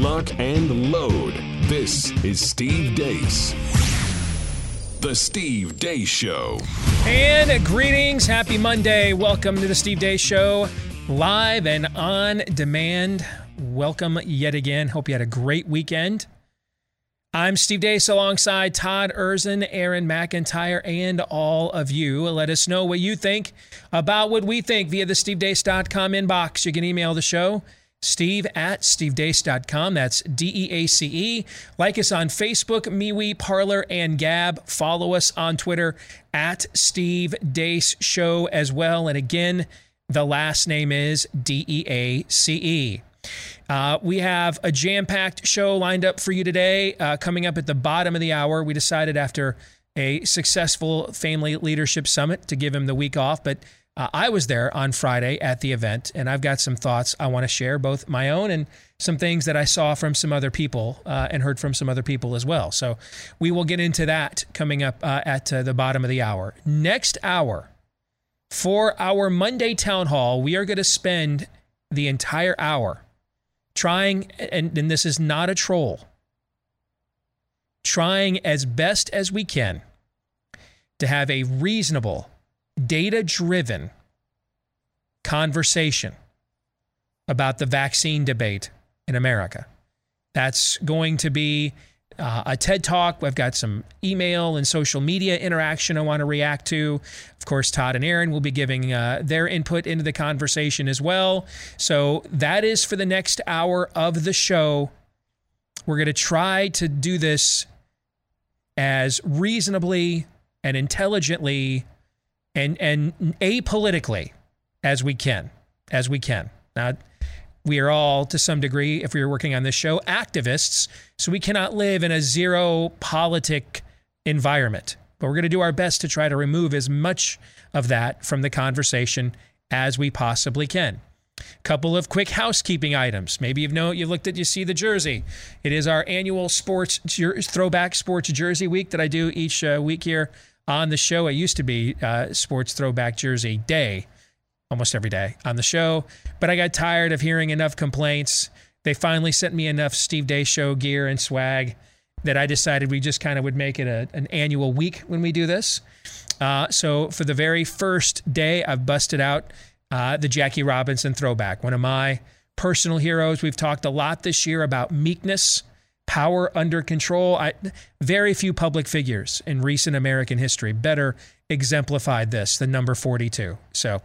Lock and load. This is Steve Deace. The Steve Deace Show. And greetings, happy Monday. Welcome to the Steve Deace Show, live and on demand. Welcome yet again. Hope you had a great weekend. I'm Steve Deace alongside Todd Erzen, Aaron McIntyre, and all of you. Let us know what you think about what we think via the stevedeace.com inbox. You can email the show Steve at stevedeace.com. That's D E A C E. Like us on Facebook, MeWe, Parler, and Gab. Follow us on Twitter at Steve Deace Show as well. And again, the last name is D E A C E. Uh, we have a jam packed show lined up for you today. Uh, coming up at the bottom of the hour, we decided after a successful family leadership summit to give him the week off, but uh, I was there on Friday at the event, and I've got some thoughts I want to share, both my own and some things that I saw from some other people uh, and heard from some other people as well. So we will get into that coming up uh, at uh, the bottom of the hour. Next hour, for our Monday town hall, we are going to spend the entire hour trying, and, and this is not a troll, trying as best as we can to have a reasonable data driven conversation about the vaccine debate in America. That's going to be uh, a TED Talk. We've got some email and social media interaction I want to react to. Of course, Todd and Aaron will be giving uh, their input into the conversation as well. So that is for the next hour of the show. We're going to try to do this as reasonably and intelligently and and apolitically as we can, as we can. Now, we are all, to some degree, if we are working on this show, activists, so we cannot live in a zero politic environment. But we're going to do our best to try to remove as much of that from the conversation as we possibly can. Couple of quick housekeeping items. Maybe you've know you looked at you see the jersey. It is our annual sports throwback sports jersey week that I do each uh, week here on the show. It used to be uh, Sports Throwback Jersey Day, almost every day on the show. But I got tired of hearing enough complaints. They finally sent me enough Steve Day Show gear and swag that I decided we just kind of would make it a, an annual week when we do this. Uh, so for the very first day, I've busted out uh, the Jackie Robinson throwback, one of my personal heroes. We've talked a lot this year about meekness power under control. I, very few public figures in recent American history better exemplified this than number 42. So,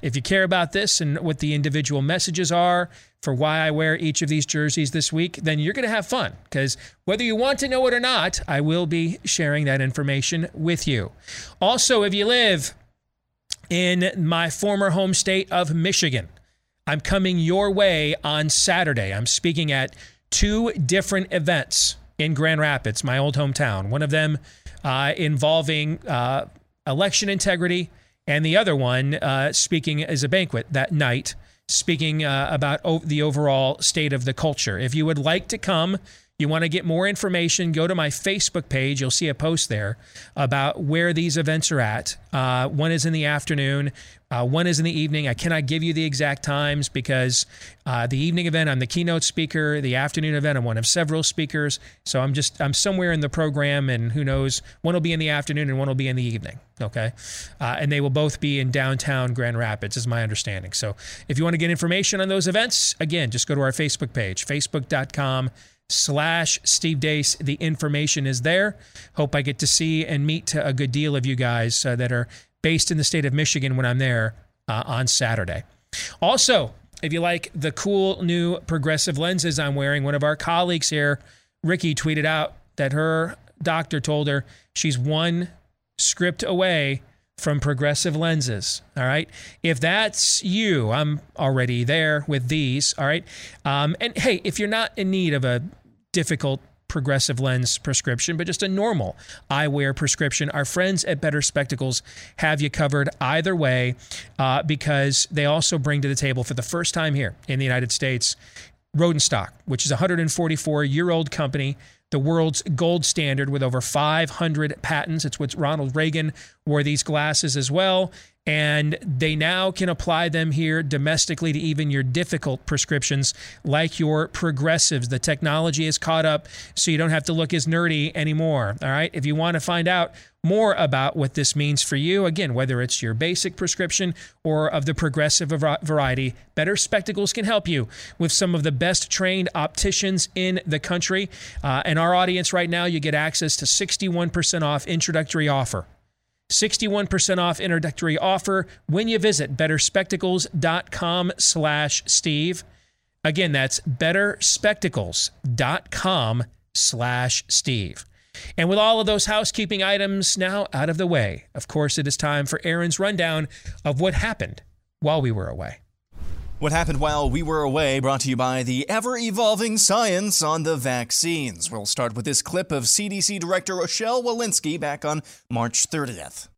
if you care about this and what the individual messages are for why I wear each of these jerseys this week, then you're going to have fun because whether you want to know it or not, I will be sharing that information with you. Also, if you live in my former home state of Michigan, I'm coming your way on Saturday. I'm speaking at two different events in Grand Rapids, my old hometown. One of them uh, involving uh, election integrity, and the other one uh, speaking as a banquet that night, speaking uh, about o- the overall state of the culture. If you would like to come, you want to get more information, go to my Facebook page. You'll see a post there about where these events are at. Uh, one is in the afternoon, uh, one is in the evening. I cannot give you the exact times because uh, the evening event, I'm the keynote speaker. The afternoon event, I'm one of several speakers. So I'm just, I'm somewhere in the program, and who knows, one will be in the afternoon and one will be in the evening. Okay. Uh, and they will both be in downtown Grand Rapids, is my understanding. So if you want to get information on those events, again, just go to our Facebook page, facebook.com slash Steve Deace. The information is there. Hope I get to see and meet a good deal of you guys uh, that are based in the state of Michigan when I'm there uh, on Saturday. Also, if you like the cool new progressive lenses I'm wearing, one of our colleagues here, Ricky, tweeted out that her doctor told her she's one script away from progressive lenses. All right. If that's you, I'm already there with these. All right. Um, and hey, if you're not in need of a difficult progressive lens prescription, but just a normal eyewear prescription. Our friends at Better Spectacles have you covered either way uh, because they also bring to the table for the first time here in the United States Rodenstock, which is a 144 year old company the world's gold standard with over 500 patents. It's what Ronald Reagan wore these glasses as well. And they now can apply them here domestically to even your difficult prescriptions, like your progressives. The technology is caught up, so you don't have to look as nerdy anymore. All right. If you want to find out more about what this means for you, again, whether it's your basic prescription or of the progressive variety, Better Spectacles can help you with some of the best trained opticians in the country. Uh, and our audience right now, you get access to 61% off introductory offer. 61% off introductory offer when you visit betterspectacles.com slash Steve. Again, that's betterspectacles.com slash Steve. And with all of those housekeeping items now out of the way, of course, it is time for Aaron's rundown of what happened while we were away. What happened while we were away brought to you by the ever evolving science on the vaccines. We'll start with this clip of CDC Director Rochelle Walensky back on March 30th.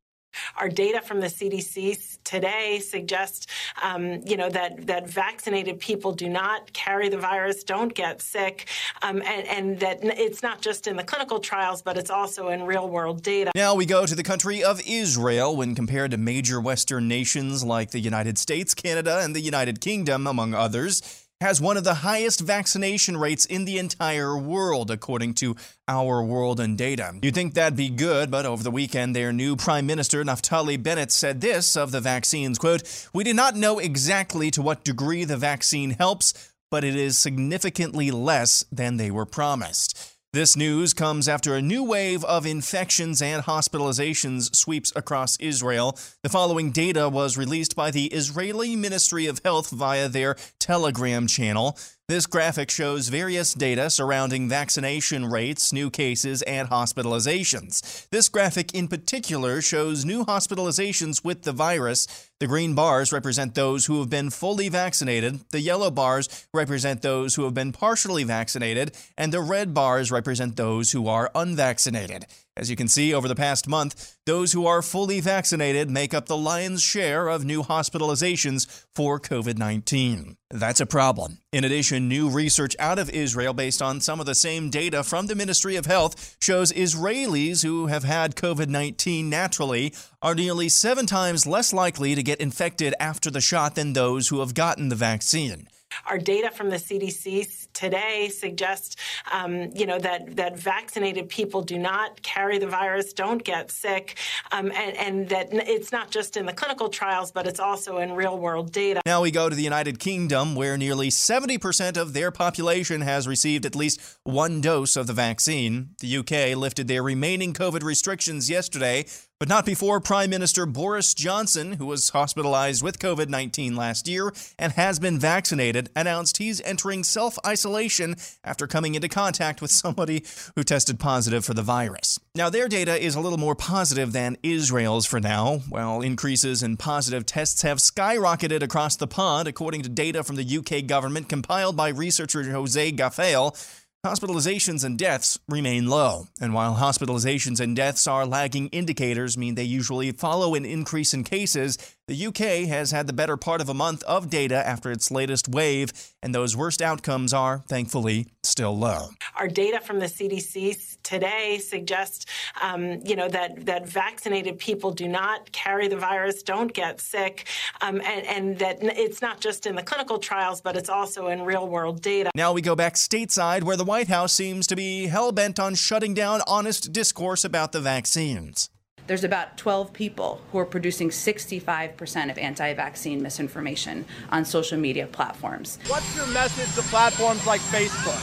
Our data from the CDC today suggests, um, you know, that that vaccinated people do not carry the virus, don't get sick, um, and, and that it's not just in the clinical trials, but it's also in real world data. Now we go to the country of Israel. When compared to major Western nations like the United States, Canada, and the United Kingdom, among others, has one of the highest vaccination rates in the entire world, according to Our World in Data. You'd think that'd be good, but over the weekend, their new Prime Minister, Naftali Bennett, said this of the vaccines, quote, We did not know exactly to what degree the vaccine helps, but it is significantly less than they were promised. This news comes after a new wave of infections and hospitalizations sweeps across Israel. The following data was released by the Israeli Ministry of Health via their Telegram channel. This graphic shows various data surrounding vaccination rates, new cases, and hospitalizations. This graphic in particular shows new hospitalizations with the virus. The green bars represent those who have been fully vaccinated, the yellow bars represent those who have been partially vaccinated, and the red bars represent those who are unvaccinated. As you can see, over the past month, those who are fully vaccinated make up the lion's share of new hospitalizations for COVID 19. That's a problem. In addition, new research out of Israel, based on some of the same data from the Ministry of Health, shows Israelis who have had COVID 19 naturally are nearly seven times less likely to get infected after the shot than those who have gotten the vaccine. Our data from the CDC today suggests, um, you know, that that vaccinated people do not carry the virus, don't get sick, um, and, and that it's not just in the clinical trials, but it's also in real world data. Now we go to the United Kingdom, where nearly 70% of their population has received at least one dose of the vaccine. The UK lifted their remaining COVID restrictions yesterday, but not before Prime Minister Boris Johnson, who was hospitalized with COVID 19 last year and has been vaccinated, announced he's entering self isolation after coming into contact with somebody who tested positive for the virus. Now, their data is a little more positive than Israel's for now. While increases in positive tests have skyrocketed across the pond, according to data from the UK government compiled by researcher Jose Gafel, Hospitalizations and deaths remain low, and while hospitalizations and deaths are lagging indicators mean they usually follow an increase in cases, the UK has had the better part of a month of data after its latest wave, and those worst outcomes are, thankfully, still low. Our data from the CDC today suggests, um, you know, that that vaccinated people do not carry the virus, don't get sick, um, and, and that it's not just in the clinical trials, but it's also in real world data. Now we go back stateside, where the White House seems to be hell bent on shutting down honest discourse about the vaccines. There's about 12 people who are producing 65% of anti vaccine misinformation on social media platforms. What's your message to platforms like Facebook?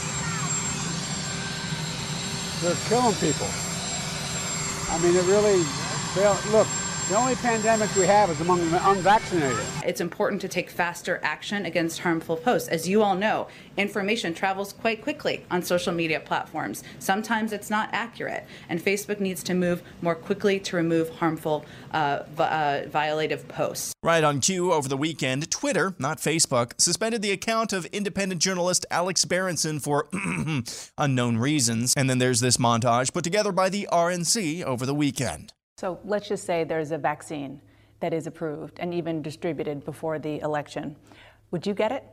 They're killing people. I mean, it really, look, The only pandemic we have is among the unvaccinated. It's important to take faster action against harmful posts. As you all know, information travels quite quickly on social media platforms. Sometimes it's not accurate, and Facebook needs to move more quickly to remove harmful, uh, vi- uh, violative posts. Right on cue over the weekend, Twitter, not Facebook, suspended the account of independent journalist Alex Berenson for unknown reasons. And then there's this montage put together by the RNC over the weekend. So let's just say there's a vaccine that is approved and even distributed before the election. Would you get it?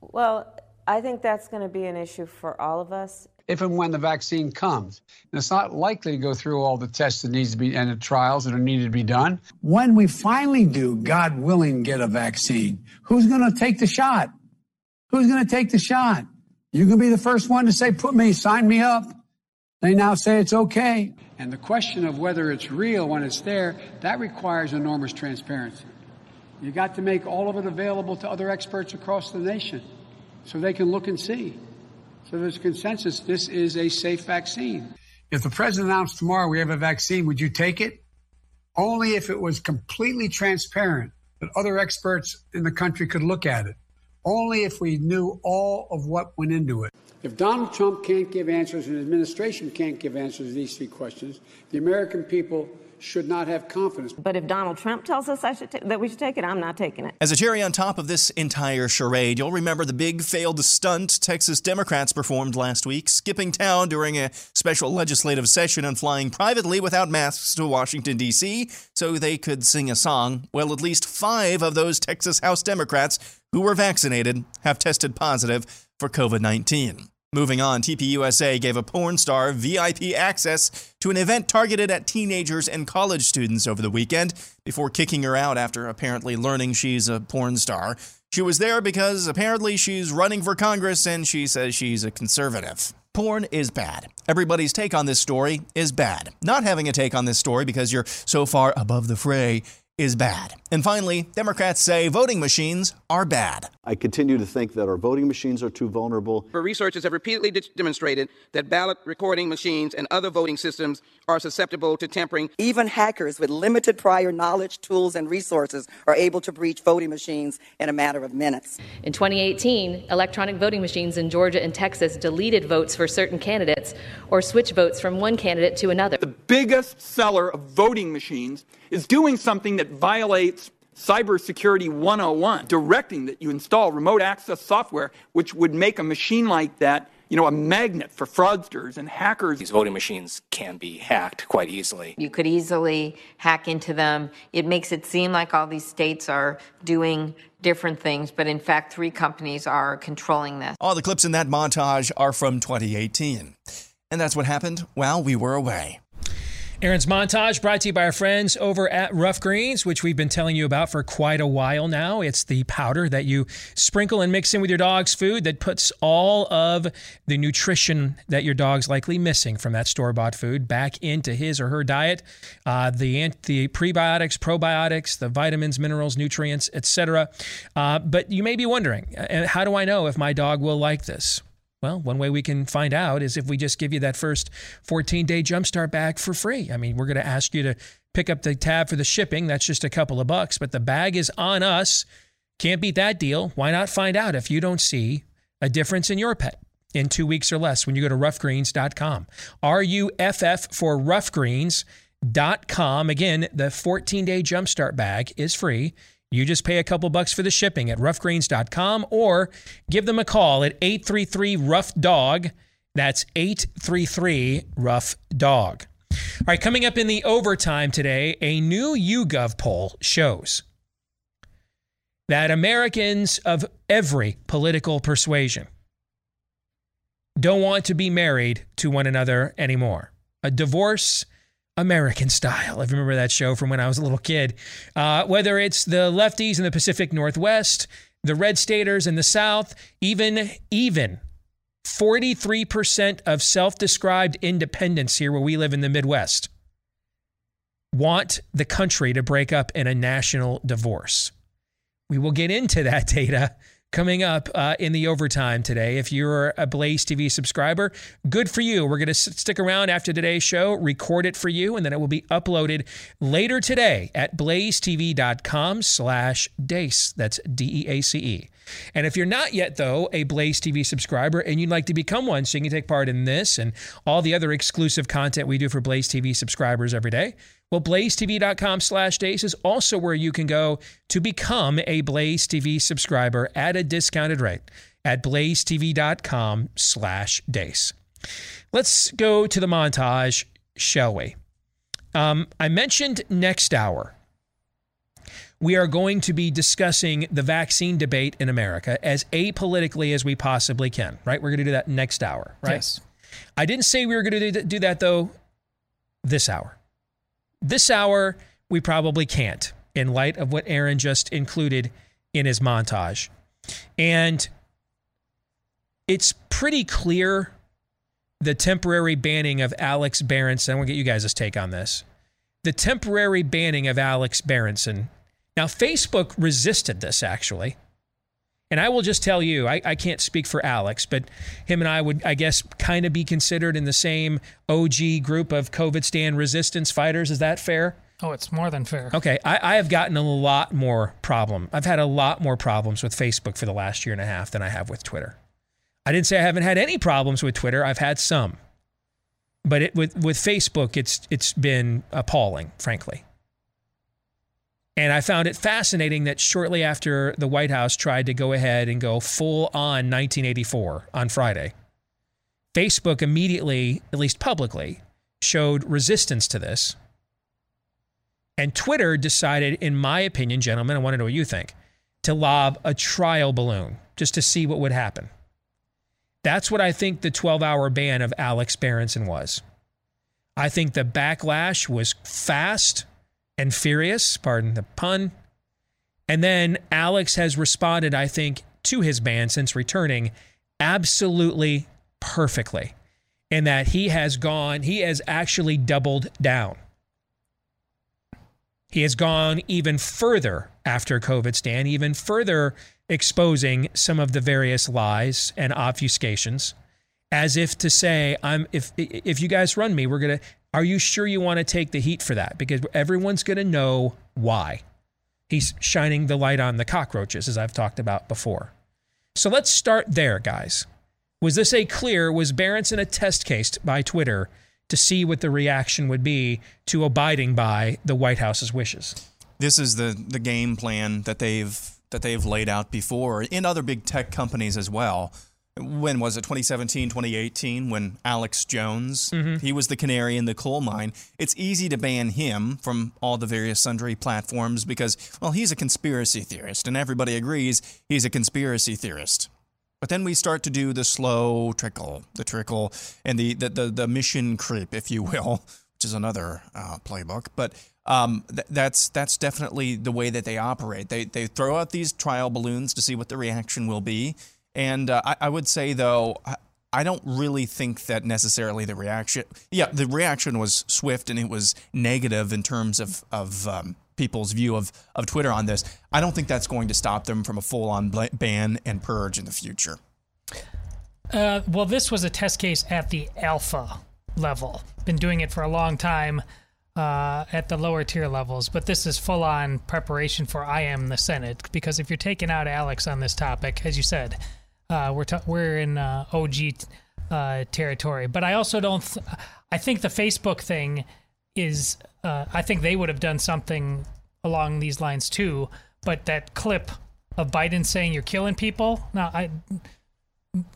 Well, I think that's going to be an issue for all of us. If and when the vaccine comes, and it's not likely to go through all the tests that needs to be and the trials that are needed to be done. When we finally do, God willing, get a vaccine, who's going to take the shot? Who's going to take the shot? You can be the first one to say, "Put me, sign me up." They now say it's okay. And the question of whether it's real when it's there, that requires enormous transparency. You got to make all of it available to other experts across the nation so they can look and see. So there's consensus this is a safe vaccine. If the president announced tomorrow we have a vaccine, would you take it? Only if it was completely transparent that other experts in the country could look at it. Only if we knew all of what went into it. If Donald Trump can't give answers and his administration can't give answers to these three questions, the American people should not have confidence. But if Donald Trump tells us should ta- that we should take it, I'm not taking it. As a cherry on top of this entire charade, you'll remember the big failed stunt Texas Democrats performed last week, skipping town during a special legislative session and flying privately without masks to Washington, D.C., so they could sing a song. Well, at least five of those Texas House Democrats who were vaccinated have tested positive for COVID 19. Moving on, TPUSA gave a porn star VIP access to an event targeted at teenagers and college students over the weekend before kicking her out after apparently learning she's a porn star. She was there because apparently she's running for Congress and she says she's a conservative. Porn is bad. Everybody's take on this story is bad. Not having a take on this story because you're so far above the fray is bad. And finally, Democrats say voting machines are bad. I continue to think that our voting machines are too vulnerable. But researchers have repeatedly de- demonstrated that ballot recording machines and other voting systems are susceptible to tampering. Even hackers with limited prior knowledge, tools, and resources are able to breach voting machines in a matter of minutes. In 2018, electronic voting machines in Georgia and Texas deleted votes for certain candidates or switched votes from one candidate to another. The biggest seller of voting machines is doing something that violates Cybersecurity 101, directing that you install remote access software, which would make a machine like that, you know, a magnet for fraudsters and hackers. These voting machines can be hacked quite easily. You could easily hack into them. It makes it seem like all these states are doing different things, but in fact, three companies are controlling this. All the clips in that montage are from 2018. And that's what happened while we were away. Aaron's montage brought to you by our friends over at Ruff Greens, which we've been telling you about for quite a while now. It's the powder that you sprinkle and mix in with your dog's food that puts all of the nutrition that your dog's likely missing from that store bought food back into his or her diet. Uh, the, the prebiotics, probiotics, the vitamins, minerals, nutrients, etc. Uh, but you may be wondering, uh, how do I know if my dog will like this? Well, one way we can find out is if we just give you that first 14 day jumpstart bag for free. I mean, we're going to ask you to pick up the tab for the shipping. That's just a couple of bucks, but the bag is on us. Can't beat that deal. Why not find out if you don't see a difference in your pet in two weeks or less when you go to ruffgreens.com? R U F F for ruffgreens.com. Again, the 14 day jumpstart bag is free. You just pay a couple bucks for the shipping at ruffgreens.com or give them a call at 833 Ruff Dog. That's 833 Ruff Dog. All right, coming up in the overtime today, a new YouGov poll shows that Americans of every political persuasion don't want to be married to one another anymore. A divorce American Style. I remember that show from when I was a little kid. Uh, whether it's the lefties in the Pacific Northwest, the red staters in the South, even even 43% of self-described independents here where we live in the Midwest want the country to break up in a national divorce. We will get into that data coming up uh, in the overtime today. If you're a Blaze TV subscriber, good for you. We're going to s- stick around after today's show, record it for you, and then it will be uploaded later today at blazetv.com slash deace. That's D-E-A-C-E. And if you're not yet, though, a Blaze TV subscriber and you'd like to become one so you can take part in this and all the other exclusive content we do for Blaze TV subscribers every day, well, blazetv.com slash deace is also where you can go to become a Blaze TV subscriber at a discounted rate at blazetv.com slash deace. Let's go to the montage, shall we? Um, I mentioned next hour we are going to be discussing the vaccine debate in America as apolitically as we possibly can, right? We're going to do that next hour, right? Yes. I didn't say we were going to do that, though, this hour. This hour, we probably can't in light of what Aaron just included in his montage. And it's pretty clear the temporary banning of Alex Berenson. I want to get you guys' take on this. The temporary banning of Alex Berenson now, Facebook resisted this actually. And I will just tell you, I, I, can't speak for Alex, but him and I would, I guess, kind of be considered in the same OG group of COVIDstan resistance fighters. Is that fair? Oh, it's more than fair. Okay. I, I have gotten a lot more problem. I've had a lot more problems with Facebook for the last year and a half than I have with Twitter. I didn't say I haven't had any problems with Twitter. I've had some. But it, with, with Facebook, it's, it's been appalling, frankly. And I found it fascinating that shortly after the White House tried to go ahead and go full on 1984 on Friday, Facebook immediately, at least publicly, showed resistance to this. And Twitter decided, in my opinion, gentlemen, I want to know what you think, to lob a trial balloon just to see what would happen. That's what I think the 12 hour ban of Alex Berenson was. I think the backlash was fast and furious, pardon the pun. And then Alex has responded, I think, to his ban since returning absolutely perfectly. In that he has gone, he has actually doubled down. He has gone even further after COVIDstan, even further exposing some of the various lies and obfuscations, as if to say, "I'm if if you guys run me, we're gonna are you sure you want to take the heat for that? Because everyone's going to know why. He's shining the light on the cockroaches, as I've talked about before. So let's start there, guys. Was this a clear, was Berenson a test case by Twitter to see what the reaction would be to abiding by the White House's wishes? This is the, the game plan that they've that they've laid out before in other big tech companies as well when was it? 2017 2018 when alex jones mm-hmm. he was the canary in the coal mine. It's easy to ban him from all the various sundry platforms because well he's a conspiracy theorist and everybody agrees he's a conspiracy theorist. But then we start to do the slow trickle the trickle and the the, the, the mission creep if you will which is another uh, playbook. But um, th- that's that's definitely the way that they operate. They they throw out these trial balloons to see what the reaction will be, and uh, I, I, would say, though, I, I don't really think that necessarily the reaction. Yeah, the reaction was swift and it was negative in terms of of um, people's view of of Twitter on this. I don't think that's going to stop them from a full on ban and purge in the future. Uh, well, this was a test case at the alpha level. Been doing it for a long time uh, at the lower tier levels, but this is full on preparation for I am the Senate. Because if you're taking out Alex on this topic, as you said, uh, we're t- we're in uh, OG uh, territory, but I also don't. Th- I think the Facebook thing is. Uh, I think they would have done something along these lines too. But that clip of Biden saying you're killing people. Now, I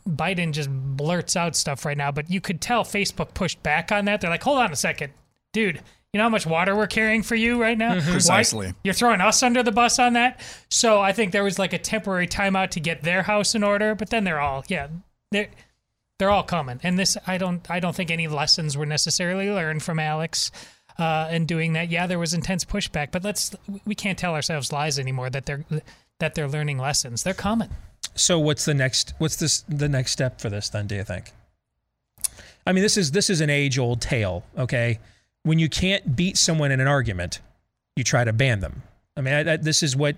Biden just blurts out stuff right now, but you could tell Facebook pushed back on that. They're like, hold on a second, dude. You know how much water we're carrying for you right now? Mm-hmm. Precisely. Why? You're throwing us under the bus on that. So I think there was like a temporary timeout to get their house in order, but then they're all yeah, they're they're all coming. And this I don't I don't think any lessons were necessarily learned from Alex. Uh, and doing that, yeah, there was intense pushback, but let's we can't tell ourselves lies anymore that they're that they're learning lessons. They're coming. So what's the next what's this the next step for this then, do you think? I mean, this is this is an age old tale, okay? When you can't beat someone in an argument, you try to ban them. I mean, I, I, this is what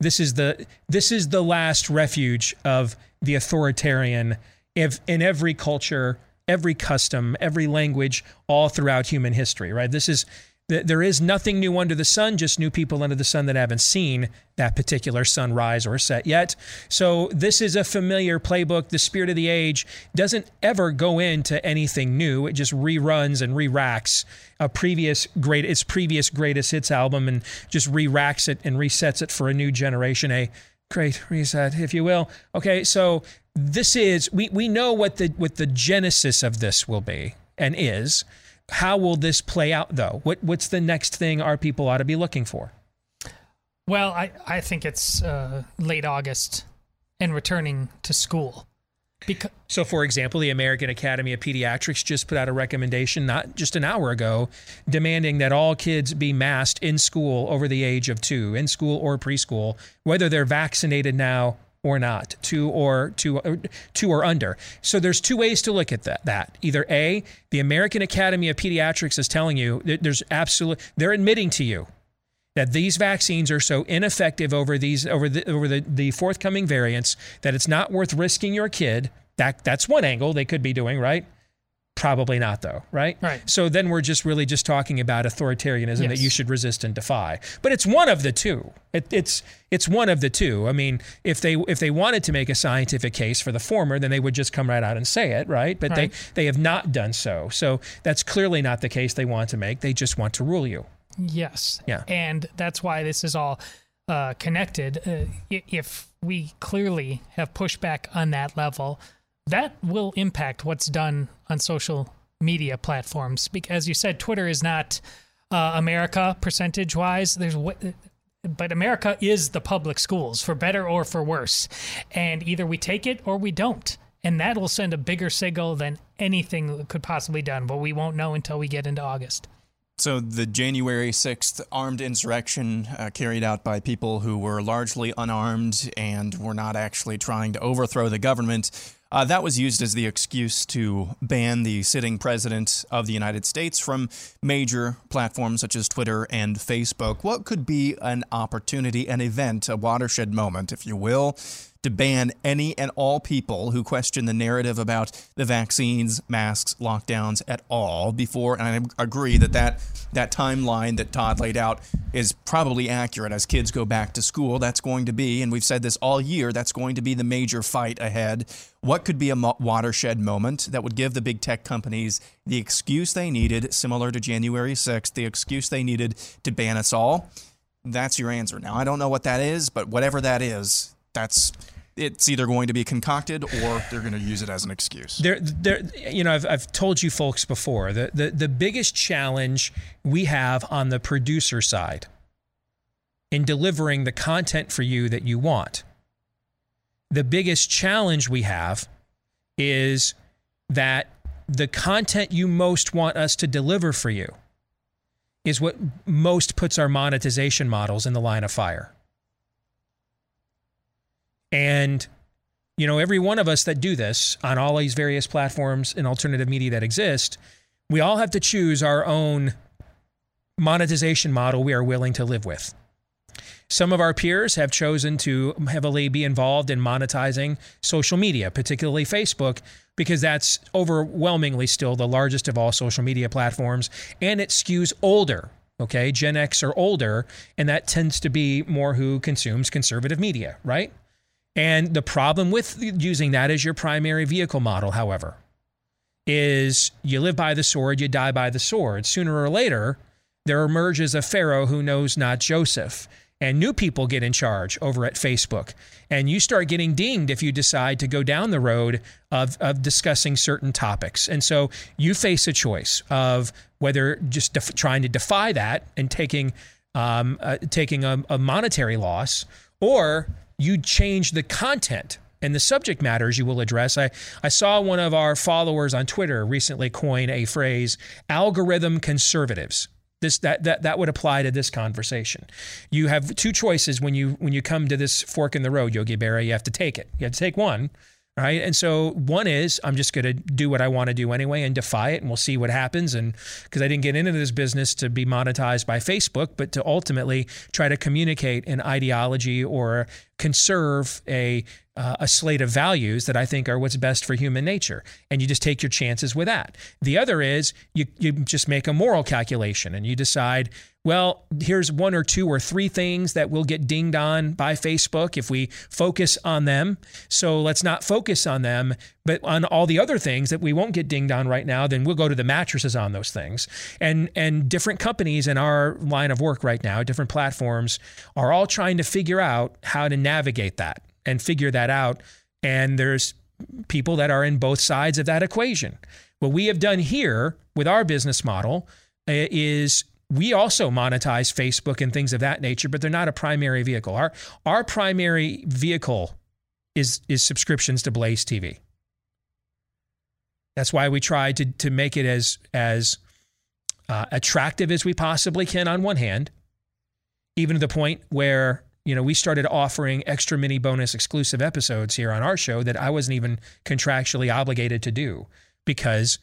This is the this is the last refuge of the authoritarian if in every culture, every custom, every language, all throughout human history, right? This is there is nothing new under the sun, just new people under the sun that haven't seen that particular sunrise or set yet. So, this is a familiar playbook. The spirit of the age doesn't ever go into anything new, it just reruns and re racks a previous great its previous greatest hits album and just re racks it and resets it for a new generation. A great reset, if you will. Okay, so this is we, we know what the what the genesis of this will be and is. How will this play out, though? What what's the next thing our people ought to be looking for? Well, I I think it's uh, late August and returning to school. Because so, for example, the American Academy of Pediatrics just put out a recommendation not just an hour ago, demanding that all kids be masked in school over the age of two, in school or preschool, whether they're vaccinated now or not, two or two, or two or under. So there's two ways to look at that. That either a, the American Academy of Pediatrics is telling you there's absolute, they're admitting to you that these vaccines are so ineffective over these over the over the, the forthcoming variants that it's not worth risking your kid. That that's one angle they could be doing right. Probably not, though, right? Right. So then we're just really just talking about authoritarianism Yes. that you should resist and defy. But it's one of the two. It, it's it's one of the two. I mean, if they if they wanted to make a scientific case for the former, then they would just come right out and say it, right? But Right. they they have not done so. So that's clearly not the case they want to make. They just want to rule you. Yes. Yeah. And that's why this is all uh, connected. Uh, if we clearly have pushback on that level, that will impact what's done on social media platforms. Because, as you said, Twitter is not uh, America percentage wise. There's but America is the public schools for better or for worse. And either we take it or we don't. And that will send a bigger signal than anything could possibly done. But we won't know until we get into August. So, the January 6th armed insurrection uh, carried out by people who were largely unarmed and were not actually trying to overthrow the government, uh, that was used as the excuse to ban the sitting president of the United States from major platforms such as Twitter and Facebook. What could be an opportunity, an event, a watershed moment, if you will, to ban any and all people who question the narrative about the vaccines, masks, lockdowns at all before and I agree that that, that timeline that Todd laid out is probably accurate as kids go back to school. That's going to be, and we've said this all year, that's going to be the major fight ahead. What could be a watershed moment that would give the big tech companies the excuse they needed, similar to January 6th, the excuse they needed to ban us all? That's your answer. Now, I don't know what that is, but whatever that is, that's it's either going to be concocted or they're going to use it as an excuse. There, there, you know, I've, I've told you folks before the, the the biggest challenge we have on the producer side in delivering the content for you that you want. The biggest challenge we have is that the content you most want us to deliver for you is what most puts our monetization models in the line of fire. And you know, every one of us that do this on all these various platforms and alternative media that exist, we all have to choose our own monetization model we are willing to live with. Some of our peers have chosen to heavily be involved in monetizing social media, particularly Facebook, because that's overwhelmingly still the largest of all social media platforms and it skews older. Okay, Gen X or older, and that tends to be more who consumes conservative media, right? And the problem with using that as your primary vehicle model, however, is you live by the sword, you die by the sword. Sooner or later, there emerges a Pharaoh who knows not Joseph. And new people get in charge over at Facebook. And you start getting dinged if you decide to go down the road of, of discussing certain topics. And so you face a choice of whether just def- trying to defy that and taking, um, uh, taking a, a monetary loss, or you change the content and the subject matters you will address. I, I saw one of our followers on Twitter recently coin a phrase algorithm conservatives. This that, that that would apply to this conversation. You have two choices when you when you come to this fork in the road, Yogi Berra. You have to take it. You have to take one, Right. And so one is I'm just going to do what I want to do anyway and defy it, and we'll see what happens. And because I didn't get into this business to be monetized by Facebook, but to ultimately try to communicate an ideology or conserve a uh, a slate of values that I think are what's best for human nature. And you just take your chances with that. The other is you, you just make a moral calculation and you decide, well, here's one or two or three things that will get dinged on by Facebook if we focus on them. So let's not focus on them, but on all the other things that we won't get dinged on right now, then we'll go to the mattresses on those things. And and different companies in our line of work right now, different platforms are all trying to figure out how to navigate that and figure that out. And there's people that are in both sides of that equation. What we have done here with our business model uh, is we also monetize Facebook and things of that nature, but they're not a primary vehicle. Our our primary vehicle is is subscriptions to Blaze TV. That's why we try to to make it as as uh, attractive as we possibly can on one hand, even to the point where you know, we started offering extra mini bonus exclusive episodes here on our show that I wasn't even contractually obligated to do because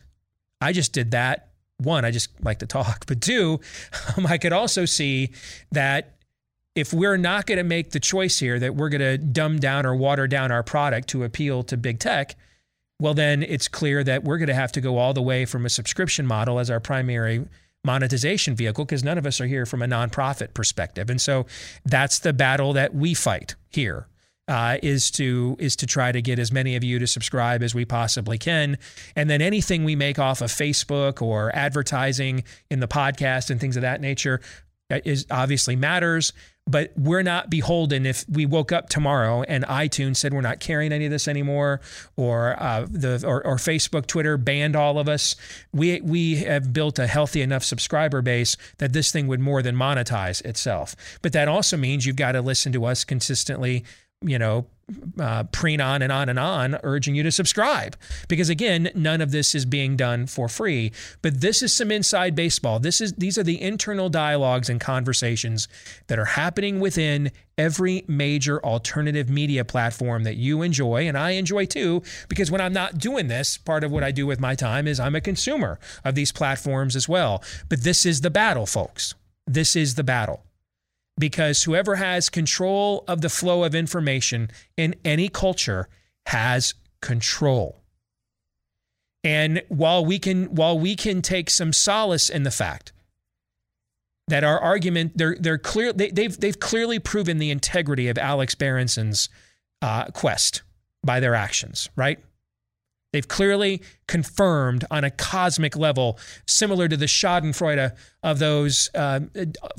I just did that. One, I just like to talk, but two, um, I could also see that if we're not going to make the choice here that we're going to dumb down or water down our product to appeal to big tech, well, then it's clear that we're going to have to go all the way from a subscription model as our primary monetization vehicle because none of us are here from a nonprofit perspective. And so that's the battle that we fight here. Uh, is to is to try to get as many of you to subscribe as we possibly can, and then anything we make off of Facebook or advertising in the podcast and things of that nature is obviously matters but we're not beholden if we woke up tomorrow and iTunes said we're not carrying any of this anymore, or uh, the or, or, Facebook, Twitter banned all of us. We we have built a healthy enough subscriber base that this thing would more than monetize itself. But that also means you've got to listen to us consistently you know, uh, preen on and on and on, urging you to subscribe. Because again, none of this is being done for free. But this is some inside baseball. This is these are the internal dialogues and conversations that are happening within every major alternative media platform that you enjoy and I enjoy too. Because when I'm not doing this, part of what I do with my time is I'm a consumer of these platforms as well. But this is the battle, folks. This is the battle because whoever has control of the flow of information in any culture has control. And while we can while we can take some solace in the fact that our argument they're they're clear they, have they've, they've clearly proven the integrity of Alex Berenson's uh, quest by their actions, right? They've clearly confirmed on a cosmic level, similar to the Schadenfreude of those uh,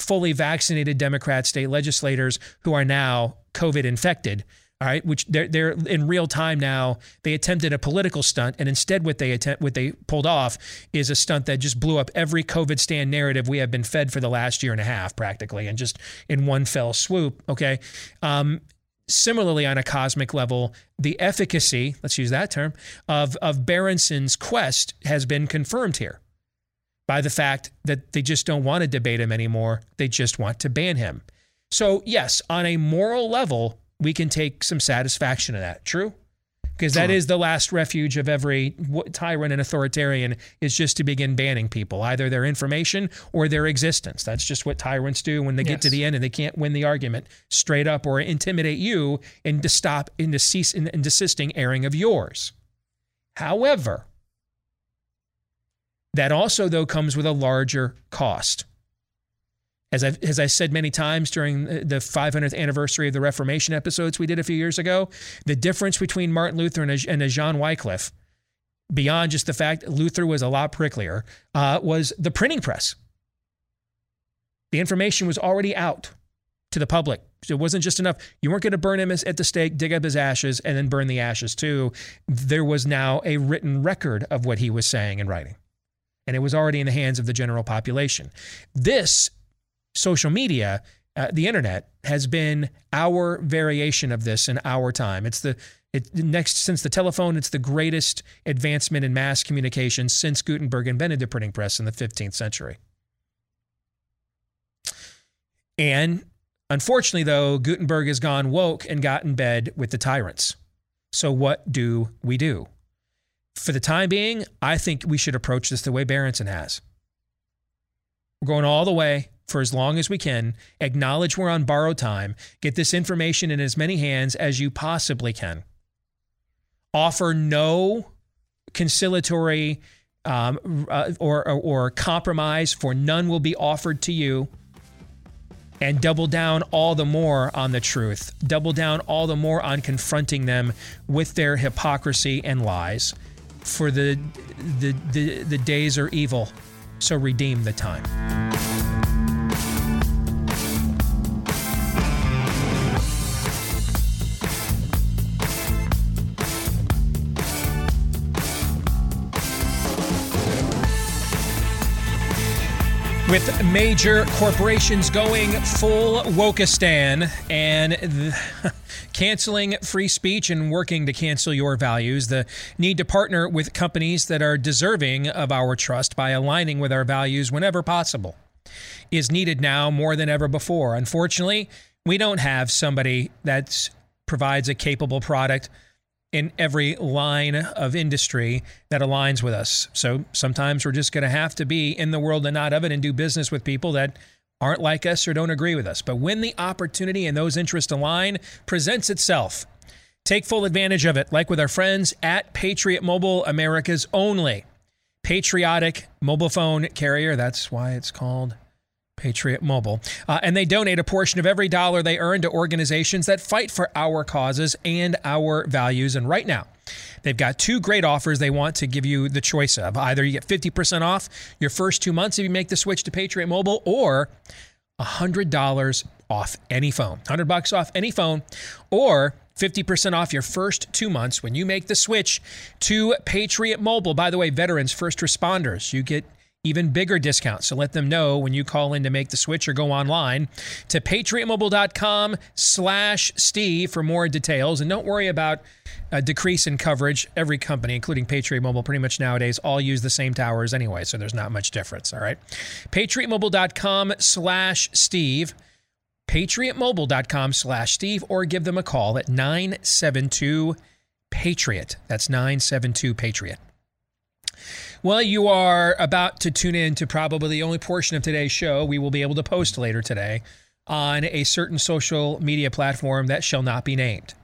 fully vaccinated Democrat state legislators who are now COVID infected. All right, which they're they're in real time now. They attempted a political stunt, and instead, what they attempt, what they pulled off, is a stunt that just blew up every COVIDstan narrative we have been fed for the last year and a half, practically, and just in one fell swoop. Okay, um, Similarly, on a cosmic level, the efficacy, let's use that term, of, of Berenson's quest has been confirmed here by the fact that they just don't want to debate him anymore. They just want to ban him. So, yes, on a moral level, we can take some satisfaction in that. True? Because that is the last refuge of every tyrant and authoritarian is just to begin banning people, either their information or their existence. That's just what tyrants do when they yes. get to the end and they can't win the argument straight up or intimidate you into stop into cease and desisting airing of yours. However, that also though comes with a larger cost as I as I said many times during the 500th anniversary of the Reformation episodes we did a few years ago, the difference between Martin Luther and a, and a John Wycliffe, beyond just the fact Luther was a lot pricklier, uh, was the printing press. The information was already out to the public. It wasn't just enough. You weren't going to burn him at the stake, dig up his ashes, and then burn the ashes too. There was now a written record of what he was saying and writing. And it was already in the hands of the general population. This social media, uh, the internet, has been our variation of this in our time. It's the it, next since the telephone, it's the greatest advancement in mass communication since Gutenberg invented the printing press in the 15th century. And unfortunately, though, Gutenberg has gone woke and got in bed with the tyrants. So, what do we do? For the time being, I think we should approach this the way Berenson has. We're going all the way for as long as we can, acknowledge we're on borrowed time, get this information in as many hands as you possibly can. Offer no conciliatory um, uh, or, or, or compromise, for none will be offered to you. And double down all the more on the truth. Double down all the more on confronting them with their hypocrisy and lies. For the the the, the days are evil, so redeem the time. With major corporations going full Wokistan and the, canceling free speech and working to cancel your values, the need to partner with companies that are deserving of our trust by aligning with our values whenever possible is needed now more than ever before. Unfortunately, we don't have somebody that provides a capable product in every line of industry that aligns with us. So sometimes we're just going to have to be in the world and not of it and do business with people that aren't like us or don't agree with us. But when the opportunity and those interests align presents itself, take full advantage of it, like with our friends at Patriot Mobile, America's only patriotic mobile phone carrier. That's why it's called Patriot Mobile. Uh, and they donate a portion of every dollar they earn to organizations that fight for our causes and our values. And right now, they've got two great offers they want to give you the choice of. Either you get 50% off your first two months if you make the switch to Patriot Mobile, or $100 off any phone. 100 bucks off any phone, or 50% off your first two months when you make the switch to Patriot Mobile. By the way, veterans, first responders, you get even bigger discounts. So let them know when you call in to make the switch or go online to patriotmobile.com slash Steve for more details. And don't worry about a decrease in coverage. Every company, including Patriot Mobile, pretty much nowadays all use the same towers anyway, so there's not much difference, all right? patriotmobile.com slash Steve patriotmobile.com slash Steve or give them a call at 972 Patriot. That's 972 Patriot. Well, you are about to tune in to probably the only portion of today's show we will be able to post later today on a certain social media platform that shall not be named.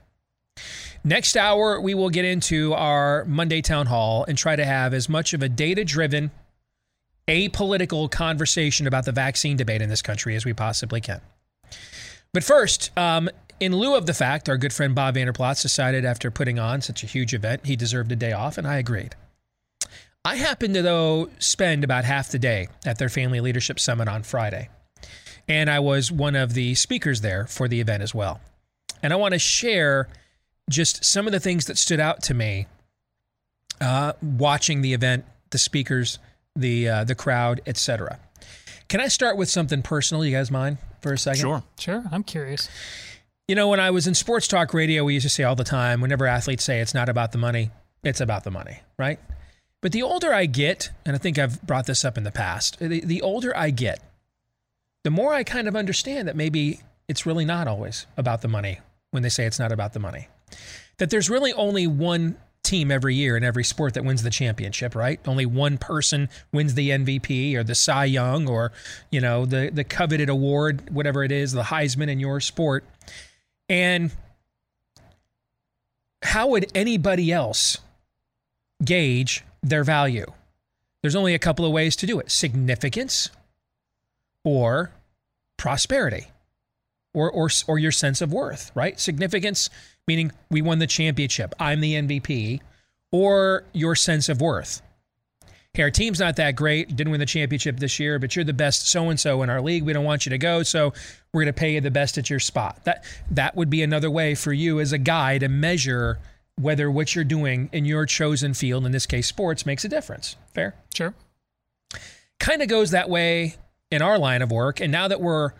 Next hour, we will get into our Monday town hall and try to have as much of a data driven, apolitical conversation about the vaccine debate in this country as we possibly can. But first, um, in lieu of the fact our good friend Bob Vander Plaats decided after putting on such a huge event, he deserved a day off, and I agreed. I happened to, though, spend about half the day at their Family Leadership Summit on Friday. And I was one of the speakers there for the event as well. And I want to share just some of the things that stood out to me uh, watching the event, the speakers, the uh, the crowd, etc. Can I start with something personal? You guys mind for a second? Sure. Sure. I'm curious. You know, when I was in sports talk radio, we used to say all the time, whenever athletes say it's not about the money, it's about the money, right? But the older I get, and I think I've brought this up in the past, the, the older I get, the more I kind of understand that maybe it's really not always about the money when they say it's not about the money. That there's really only one team every year in every sport that wins the championship, right? Only one person wins the MVP or the Cy Young or, you know, the the coveted award, whatever it is, the Heisman in your sport. And how would anybody else gauge their value. There's only a couple of ways to do it significance or prosperity or, or, or your sense of worth, right? Significance, meaning we won the championship, I'm the MVP, or your sense of worth. Hey, our team's not that great, didn't win the championship this year, but you're the best so and so in our league. We don't want you to go, so we're going to pay you the best at your spot. That that would be another way for you as a guy to measure whether what you're doing in your chosen field, in this case sports, makes a difference. Fair? Sure. Kind of goes that way in our line of work. And now that we're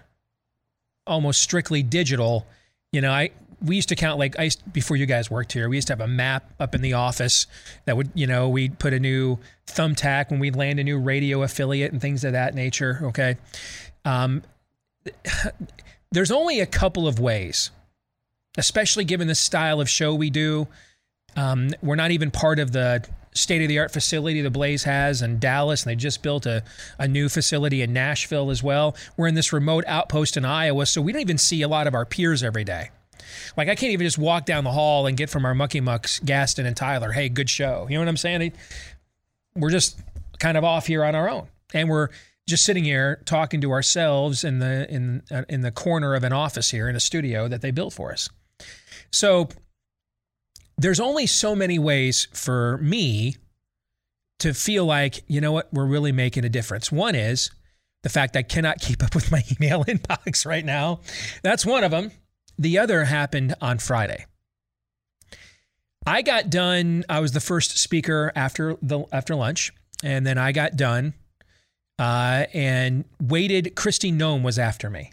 almost strictly digital, you know, I we used to count like I used, before you guys worked here. We used to have a map up in the office that would, you know, we'd put a new thumbtack when we'd land a new radio affiliate and things of that nature. Okay, um, there's only a couple of ways, especially given the style of show we do, Um, we're not even part of the state of the art facility the Blaze has in Dallas, and they just built a, a new facility in Nashville as well. We're in this remote outpost in Iowa, so we don't even see a lot of our peers every day. Like I can't even just walk down the hall and get from our mucky mucks, Gaston and Tyler, hey, good show. You know what I'm saying? We're just kind of off here on our own, and we're just sitting here talking to ourselves in the in uh, in the corner of an office here in a studio that they built for us. So there's only so many ways for me to feel like, you know what, we're really making a difference. One is the fact I cannot keep up with my email inbox right now. That's one of them. The other happened on Friday. I got done, I was the first speaker after the after lunch, and then I got done uh, and waited. Kristi Noem was after me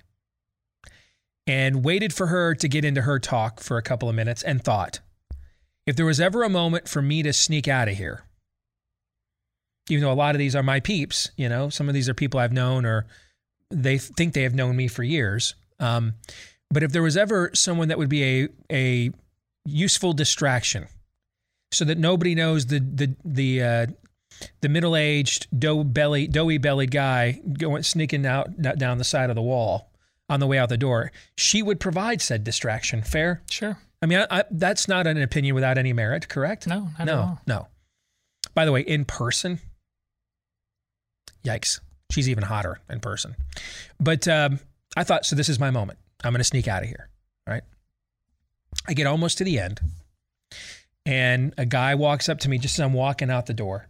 and waited for her to get into her talk for a couple of minutes and thought, if there was ever a moment for me to sneak out of here, even though a lot of these are my peeps, you know, some of these are people I've known or they think they have known me for years. Um, but if there was ever someone that would be a a useful distraction, so that nobody knows the the the uh, the middle aged dough belly doughy bellied guy going sneaking out down the side of the wall on the way out the door, she would provide said distraction. Fair, sure. I mean, I, I, that's not an opinion without any merit, correct? No, no, no. By the way, in person, yikes, she's even hotter in person. But um, I thought, so this is my moment. I'm going to sneak out of here. Right. I get almost to the end, and a guy walks up to me just as I'm walking out the door,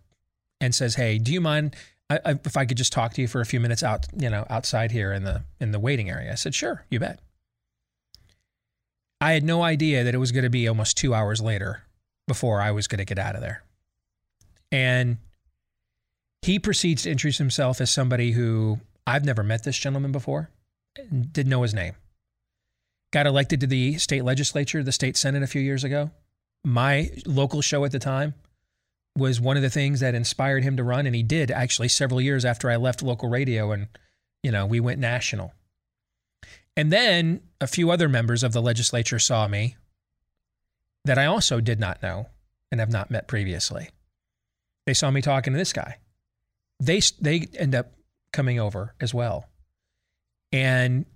and says, "Hey, do you mind I, if I could just talk to you for a few minutes out, you know, outside here in the in the waiting area?" I said, "Sure, you bet." I had no idea that it was going to be almost two hours later before I was going to get out of there. And he proceeds to introduce himself as somebody who I've never met this gentleman before, didn't know his name. Got elected to the state legislature, the state senate a few years ago. My local show at the time was one of the things that inspired him to run, and he did actually several years after I left local radio, and you know we went national. And then a few other members of the legislature saw me that I also did not know and have not met previously. They saw me talking to this guy. They they end up coming over as well. And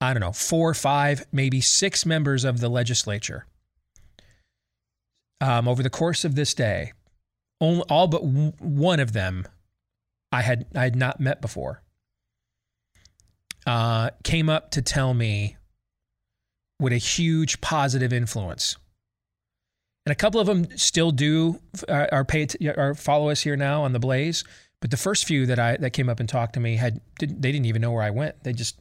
I don't know, four, five, maybe six members of the legislature um, over the course of this day, only, all but one of them I had I had not met before uh, came up to tell me with a huge positive influence. And a couple of them still do uh, are pay are follow us here now on the Blaze. But the first few that I that came up and talked to me had didn't, they didn't even know where I went. They just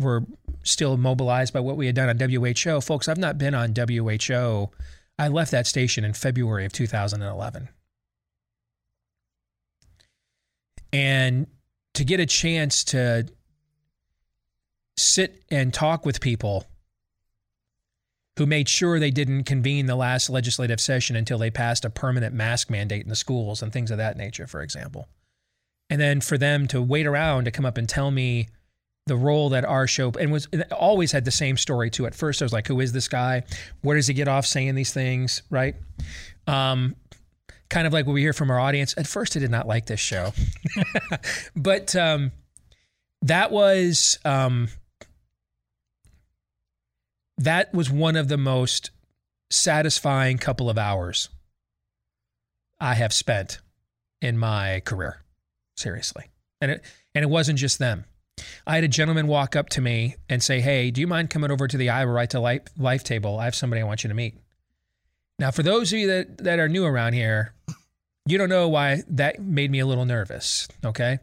were still mobilized by what we had done on WHO. Folks, I've not been on WHO. I left that station in February of 2011. And to get a chance to sit and talk with people who made sure they didn't convene the last legislative session until they passed a permanent mask mandate in the schools and things of that nature, for example. And then for them to wait around to come up and tell me the role that our show and was always had the same story too. At First, I was like, "Who is this guy? Where does he get off saying these things?" Right? Um, kind of like what we hear from our audience. At first, I did not like this show, but um, that was um, that was one of the most satisfying couple of hours I have spent in my career. Seriously. And it and it wasn't just them. I had a gentleman walk up to me and say, Hey, do you mind coming over to the Iowa Right to Life, life table? I have somebody I want you to meet. Now, for those of you that, that are new around here, you don't know why that made me a little nervous, okay?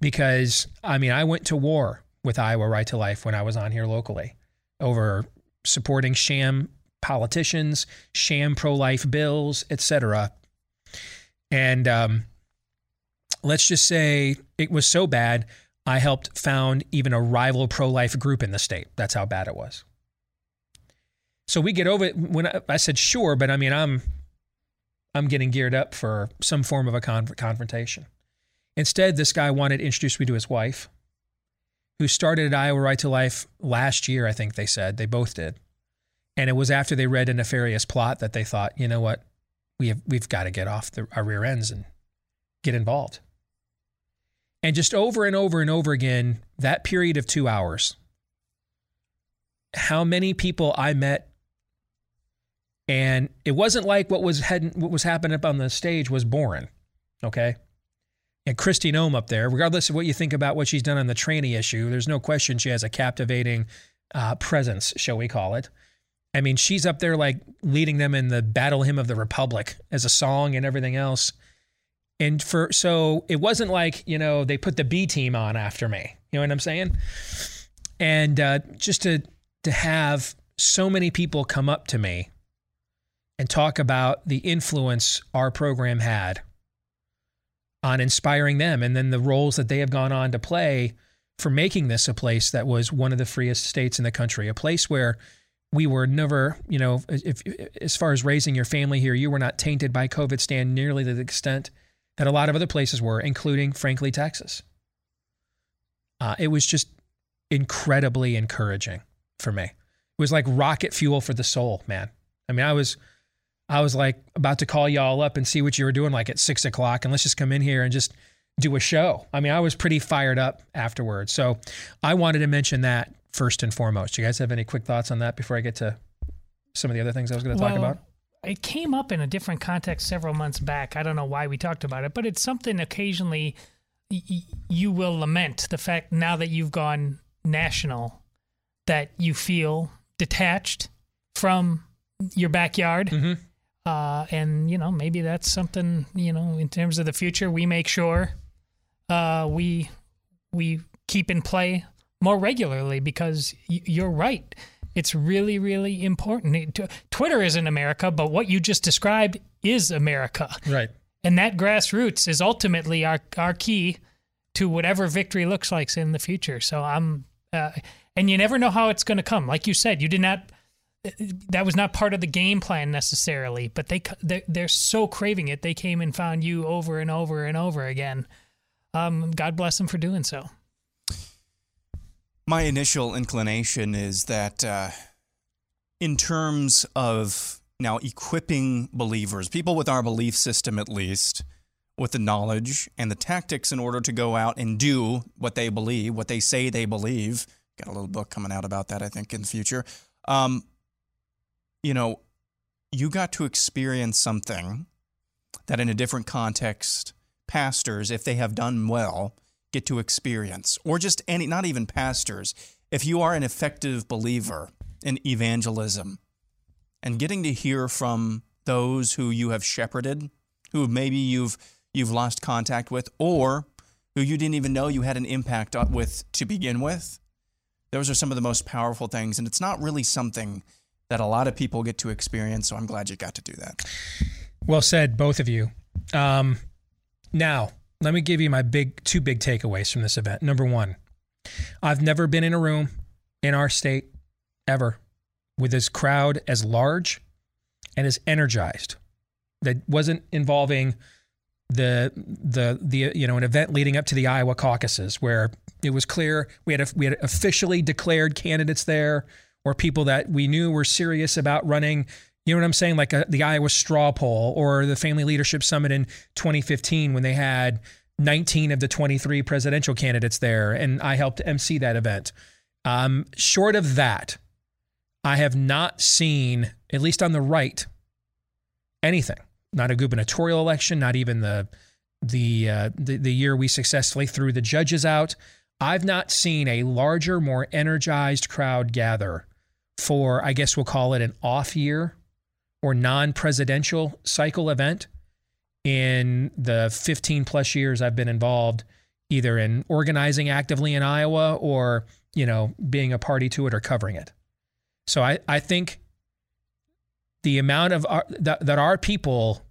Because, I mean, I went to war with Iowa Right to Life when I was on here locally over supporting sham politicians, sham pro life bills, etc. And um, let's just say it was so bad, I helped found even a rival pro life group in the state. That's how bad it was. So we get over it when I, I said sure, but I mean I'm I'm getting geared up for some form of a con- confrontation. Instead, this guy wanted to introduce me to his wife, who started at Iowa Right to Life last year, I think they said. They both did. And it was after they read a nefarious plot that they thought, you know what, we have we've got to get off the, our rear ends and get involved. And just over and over and over again, that period of two hours, how many people I met, and it wasn't like what was heading, what was happening up on the stage was boring, okay. And Kristi Noem up there, regardless of what you think about what she's done on the tranny issue, there's no question she has a captivating uh, presence, shall we call it. I mean, she's up there like leading them in the Battle Hymn of the Republic as a song and everything else. And for so it wasn't like, you know, they put the B team on after me. You know what I'm saying? And uh, just to to have so many people come up to me and talk about the influence our program had on inspiring them and then the roles that they have gone on to play for making this a place that was one of the freest states in the country, a place where we were never, you know, if, as far as raising your family here, you were not tainted by COVIDstan nearly to the extent that a lot of other places were, including, frankly, Texas. Uh, it was just incredibly encouraging for me. It was like rocket fuel for the soul, man. I mean, I was, I was like about to call y'all up and see what you were doing, like at six o'clock, and let's just come in here and just do a show. I mean, I was pretty fired up afterwards. So I wanted to mention that first and foremost. Do you guys have any quick thoughts on that before I get to some of the other things I was going to well, talk about? It came up in a different context several months back. I don't know why we talked about it, but it's something occasionally y- you will lament the fact now that you've gone national that you feel detached from your backyard. Mm-hmm. Uh, and you know maybe that's something you know in terms of the future we make sure uh, we we keep in play more regularly because y- you're right. It's really, really important. Twitter isn't America, but what you just described is America. Right. And that grassroots is ultimately our, our key to whatever victory looks like in the future. So I'm, uh, and you never know how it's going to come. Like you said, you did not, that was not part of the game plan necessarily, but they, they're, so craving it. They came and found you over and over and over again. Um, God bless them for doing so. My initial inclination is that, uh, in terms of now equipping believers, people with our belief system at least, with the knowledge and the tactics in order to go out and do what they believe, what they say they believe. Got a little book coming out about that, I think, in the future. Um, you know, you got to experience something that in a different context, pastors, if they have done well, get to experience, or just any, not even pastors, if you are an effective believer in evangelism and getting to hear from those who you have shepherded, who maybe you've you've lost contact with, or who you didn't even know you had an impact with to begin with, those are some of the most powerful things, and it's not really something that a lot of people get to experience. So I'm glad you got to do that. Well said, both of you. Um, now, let me give you my big two big takeaways from this event. Number one, I've never been in a room in our state ever with this crowd as large and as energized that wasn't involving the the the you know an event leading up to the Iowa caucuses where it was clear we had a, we had officially declared candidates there or people that we knew were serious about running you know what I'm saying? Like a, the Iowa straw poll or the Family Leadership Summit in 2015 when they had 19 of the 23 presidential candidates there, and I helped MC that event. Um, short of that, I have not seen, at least on the right, anything. Not a gubernatorial election, not even the the uh, the, the year we successfully threw the judges out. I've not seen a larger, more energized crowd gather for, I guess we'll call it an off year or non presidential cycle event in the 15 plus years I've been involved, either in organizing actively in Iowa or, you know, being a party to it or covering it. So I, I think the amount of our, that, that our people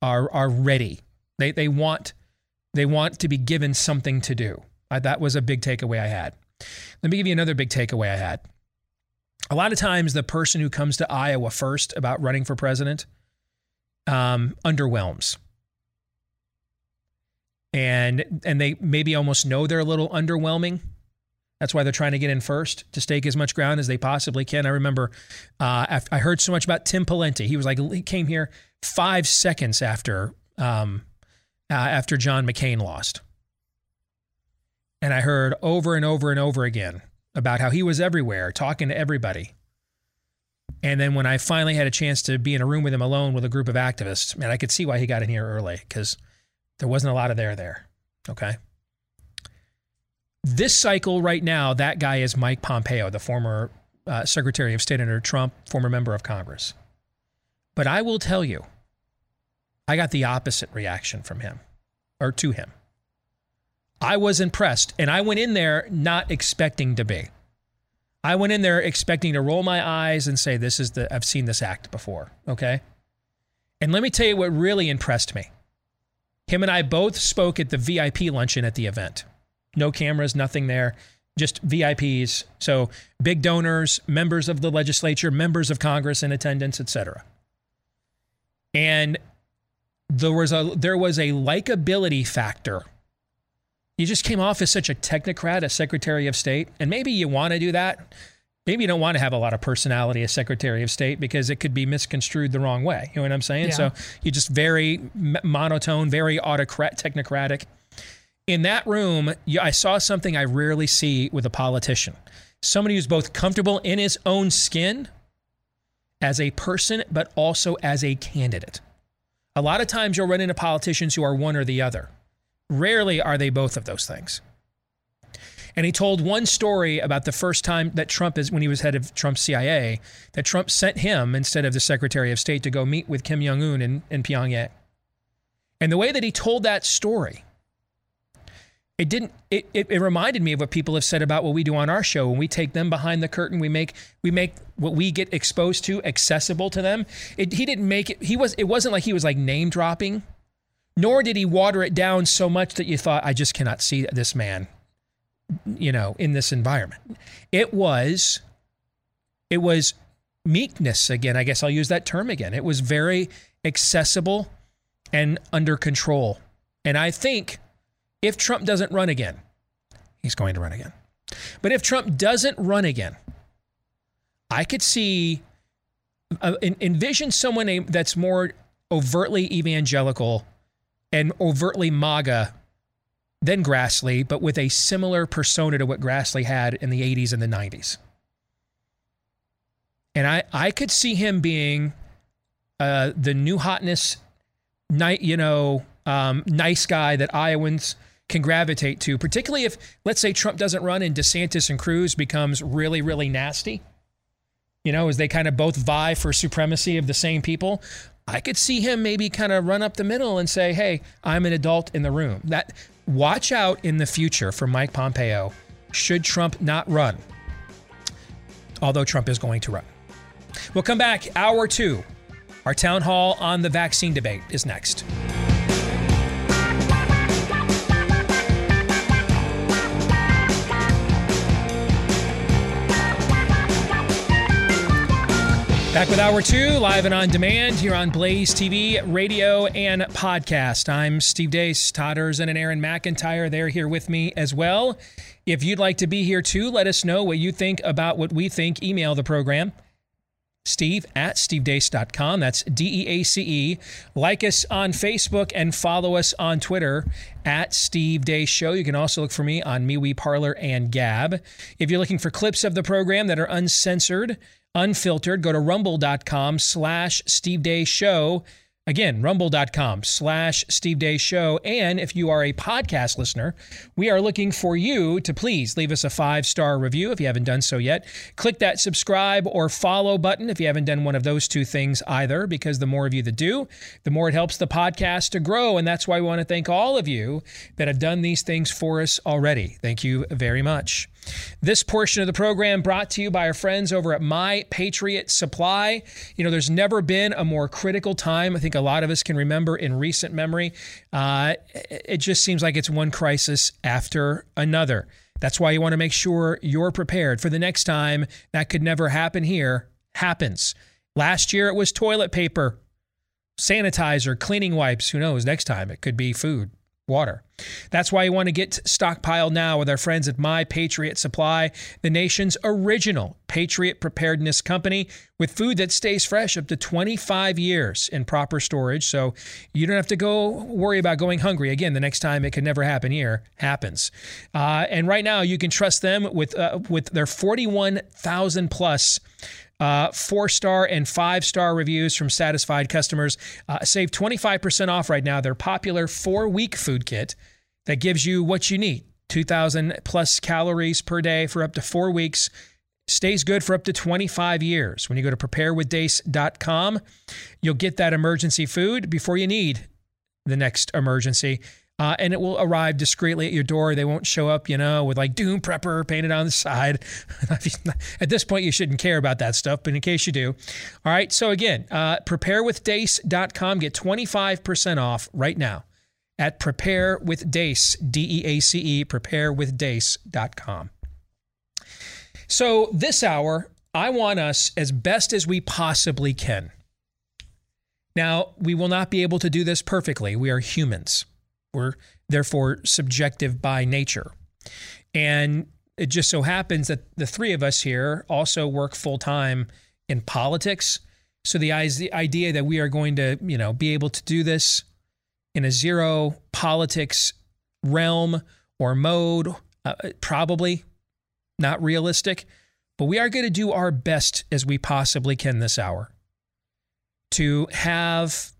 are are ready. They they want they want to be given something to do. I, that was a big takeaway I had. Let me give you another big takeaway I had a lot of times the person who comes to Iowa first about running for president um, underwhelms. And and they maybe almost know they're a little underwhelming That's why they're trying to get in first to stake as much ground as they possibly can. I remember uh, I heard so much about Tim Pawlenty. He was like he came here five seconds after um, uh, after John McCain lost, and I heard over and over and over again about how he was everywhere, talking to everybody. And then when I finally had a chance to be in a room with him alone with a group of activists, man, I could see why he got in here early because there wasn't a lot of there there. Okay. This cycle right now, that guy is Mike Pompeo, the former uh, Secretary of State under Trump, former member of Congress. But I will tell you, I got the opposite reaction from him or to him. I was impressed, and I went in there not expecting to be. I went in there expecting to roll my eyes and say, This is the, I've seen this act before. Okay. And let me tell you what really impressed me. Him and I both spoke at the VIP luncheon at the event. No cameras, nothing there, just VIPs. So big donors, members of the legislature, members of Congress in attendance, etc. And there was a there was a likability factor. You just came off as such a technocrat, a Secretary of State, and maybe you want to do that. Maybe you don't want to have a lot of personality as Secretary of State because it could be misconstrued the wrong way. You know what I'm saying? Yeah. So you just very monotone, very autocrat, technocratic in that room, I saw something I rarely see with a politician somebody who's both comfortable in his own skin as a person, but also as a candidate. A lot of times you'll run into politicians who are one or the other. Rarely are they both of those things. And he told one story about the first time that Trump is, when he was head of Trump's CIA, that Trump sent him instead of the Secretary of State to go meet with Kim Jong un in, in Pyongyang. And the way that he told that story, it didn't it, it, it, reminded me of what people have said about what we do on our show when we take them behind the curtain we make we make what we get exposed to accessible to them it, he didn't make it he was it wasn't like he was like name dropping nor did he water it down so much that you thought i just cannot see this man you know in this environment. It was it was meekness again. I guess i'll use that term again. It was very accessible and under control. And i think if Trump doesn't run again, he's going to run again. But if Trump doesn't run again, I could see, uh, envision someone that's more overtly evangelical and overtly MAGA than Grassley, but with a similar persona to what Grassley had in the 80s and the 90s. And I, I could see him being uh, the new hotness, night, you know, um, nice guy that Iowans can gravitate to, particularly if, let's say, Trump doesn't run and DeSantis and Cruz becomes really, really nasty. You know, as they kind of both vie for supremacy of the same people. I could see him maybe kind of run up the middle and say, "Hey, I'm an adult in the room." That watch out in the future for Mike Pompeo should Trump not run. Although Trump is going to run. We'll come back hour 2. Our town hall on the vaccine debate is next. Back with Hour 2, live and on demand here on Blaze TV, radio, and podcast. I'm Steve Deace, Todd Erzen, and Aaron McIntyre. They're here with me as well. If you'd like to be here too, let us know what you think about what we think. Email the program, steve at stevedeace.com. That's D E A C E. Like us on Facebook and follow us on Twitter at Steve Deace Show. You can also look for me on MeWe Parler and Gab. If you're looking for clips of the program that are uncensored, unfiltered, go to rumble.com slash Steve Deace Show. Again, rumble.com slash Steve Deace Show. And if you are a podcast listener, we are looking for you to please leave us a five star review if you haven't done so yet. Click that subscribe or follow button if you haven't done one of those two things either, because the more of you that do, the more it helps the podcast to grow. And that's why we want to thank all of you that have done these things for us already. Thank you very much. This portion of the program brought to you by our friends over at My Patriot Supply. You know, there's never been a more critical time. I think a lot of us can remember in recent memory. Uh, it just seems like it's one crisis after another. That's why you want to make sure you're prepared for the next time that could never happen here happens. Last year it was toilet paper, sanitizer, cleaning wipes. Who knows? Next time it could be food water. That's why you want to get stockpiled now with our friends at My Patriot Supply, the nation's original Patriot preparedness company with food that stays fresh up to 25 years in proper storage. So you don't have to go worry about going hungry again the next time it could never happen here happens. Uh, and right now you can trust them with uh, with their 41,000 plus uh, four star and five star reviews from satisfied customers. Uh, save 25% off right now. Their popular four week food kit that gives you what you need 2,000 plus calories per day for up to four weeks. Stays good for up to 25 years. When you go to preparewithdeace.com, you'll get that emergency food before you need the next emergency uh, and it will arrive discreetly at your door. They won't show up, you know, with like Doom Prepper painted on the side. at this point, you shouldn't care about that stuff, but in case you do. All right. So again, uh, preparewithdeace.com. Get 25% off right now at preparewithdeace, D-E-A-C-E, preparewithdeace.com. So this hour, I want us as best as we possibly can. Now, we will not be able to do this perfectly. We are humans. We're therefore subjective by nature. And it just so happens that the three of us here also work full time in politics. So the idea that we are going to, you know, be able to do this in a zero politics realm or mode, uh, probably not realistic. But we are going to do our best as we possibly can this hour to have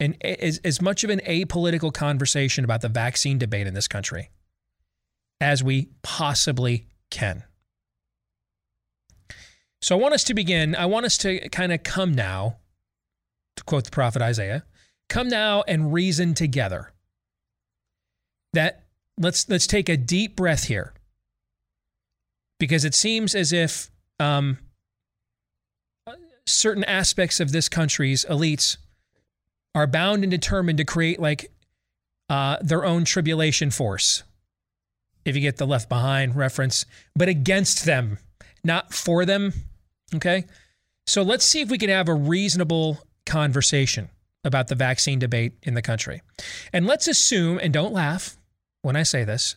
an, as, as much of an apolitical conversation about the vaccine debate in this country as we possibly can. So I want us to begin. I want us to kind of come now, to quote the prophet Isaiah, come now and reason together. That let's let's take a deep breath here, because it seems as if um, certain aspects of this country's elites are bound and determined to create like uh, their own tribulation force, if you get the left behind reference, but against them, not for them. Okay. So let's see if we can have a reasonable conversation about the vaccine debate in the country. And let's assume, and don't laugh when I say this,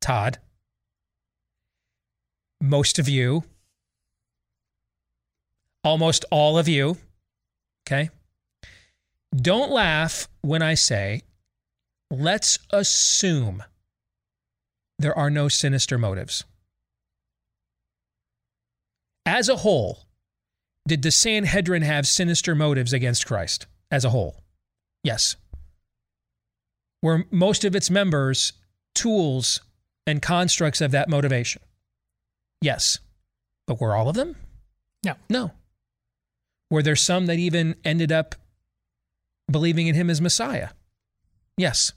Todd, most of you, almost all of you, okay, don't laugh when I say, let's assume there are no sinister motives. As a whole, did the Sanhedrin have sinister motives against Christ as a whole? Yes. Were most of its members tools and constructs of that motivation? Yes. But were all of them? No. No. Were there some that even ended up believing in him as Messiah? Yes.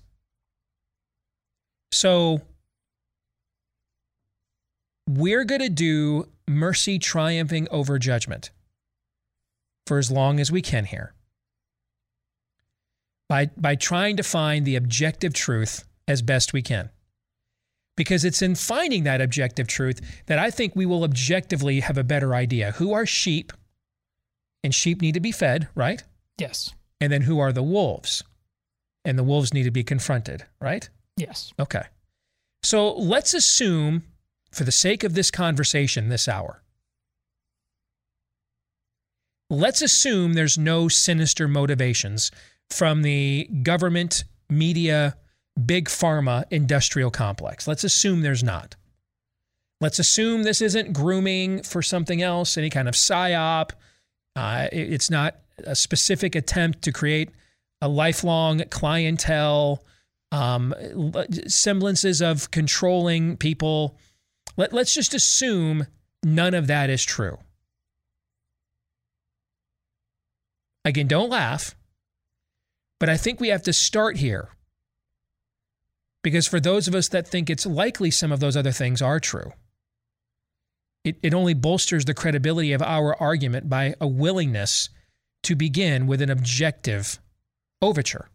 So we're going to do mercy triumphing over judgment for as long as we can here. By, by trying to find the objective truth as best we can. Because it's in finding that objective truth that I think we will objectively have a better idea. Who are sheep? And sheep need to be fed, right? Yes. And then who are the wolves? And the wolves need to be confronted, right? Yes. Okay. So let's assume, for the sake of this conversation this hour, let's assume there's no sinister motivations from the government, media, big pharma industrial complex. Let's assume there's not. Let's assume this isn't grooming for something else, any kind of psyop. Uh, it's not a specific attempt to create a lifelong clientele, um, semblances of controlling people. Let, let's just assume none of that is true. Again, don't laugh, but I think we have to start here. Because for those of us that think it's likely some of those other things are true, it, it only bolsters the credibility of our argument by a willingness to begin with an objective overture.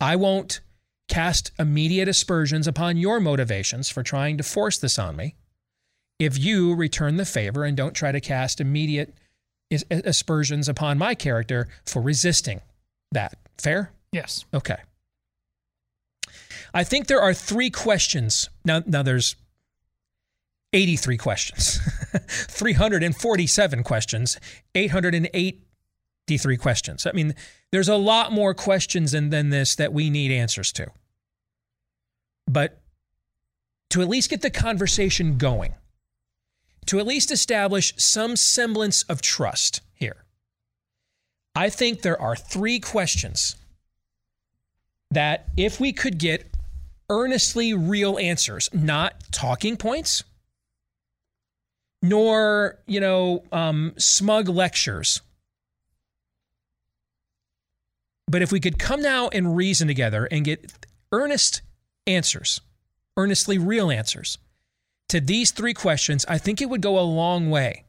I won't cast immediate aspersions upon your motivations for trying to force this on me if you return the favor and don't try to cast immediate aspersions upon my character for resisting that. Fair? Yes. Okay. I think there are three questions. Now, now there's 83 questions, 347 questions, 883 questions. I mean, there's a lot more questions than, than this that we need answers to. But to at least get the conversation going, to at least establish some semblance of trust here, I think there are three questions that if we could get earnestly real answers, not talking points, nor, you know, um, smug lectures. But if we could come now and reason together and get earnest answers, earnestly real answers to these three questions, I think it would go a long way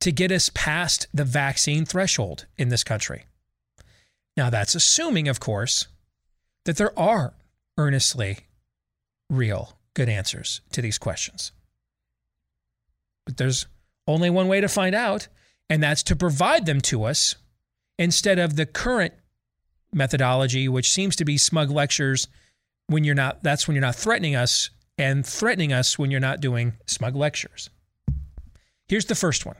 to get us past the vaccine threshold in this country. Now, that's assuming, of course, that there are earnestly real good answers to these questions. But there's only one way to find out, and that's to provide them to us instead of the current methodology, which seems to be smug lectures when you're not, that's when you're not threatening us, and threatening us when you're not doing smug lectures. Here's the first one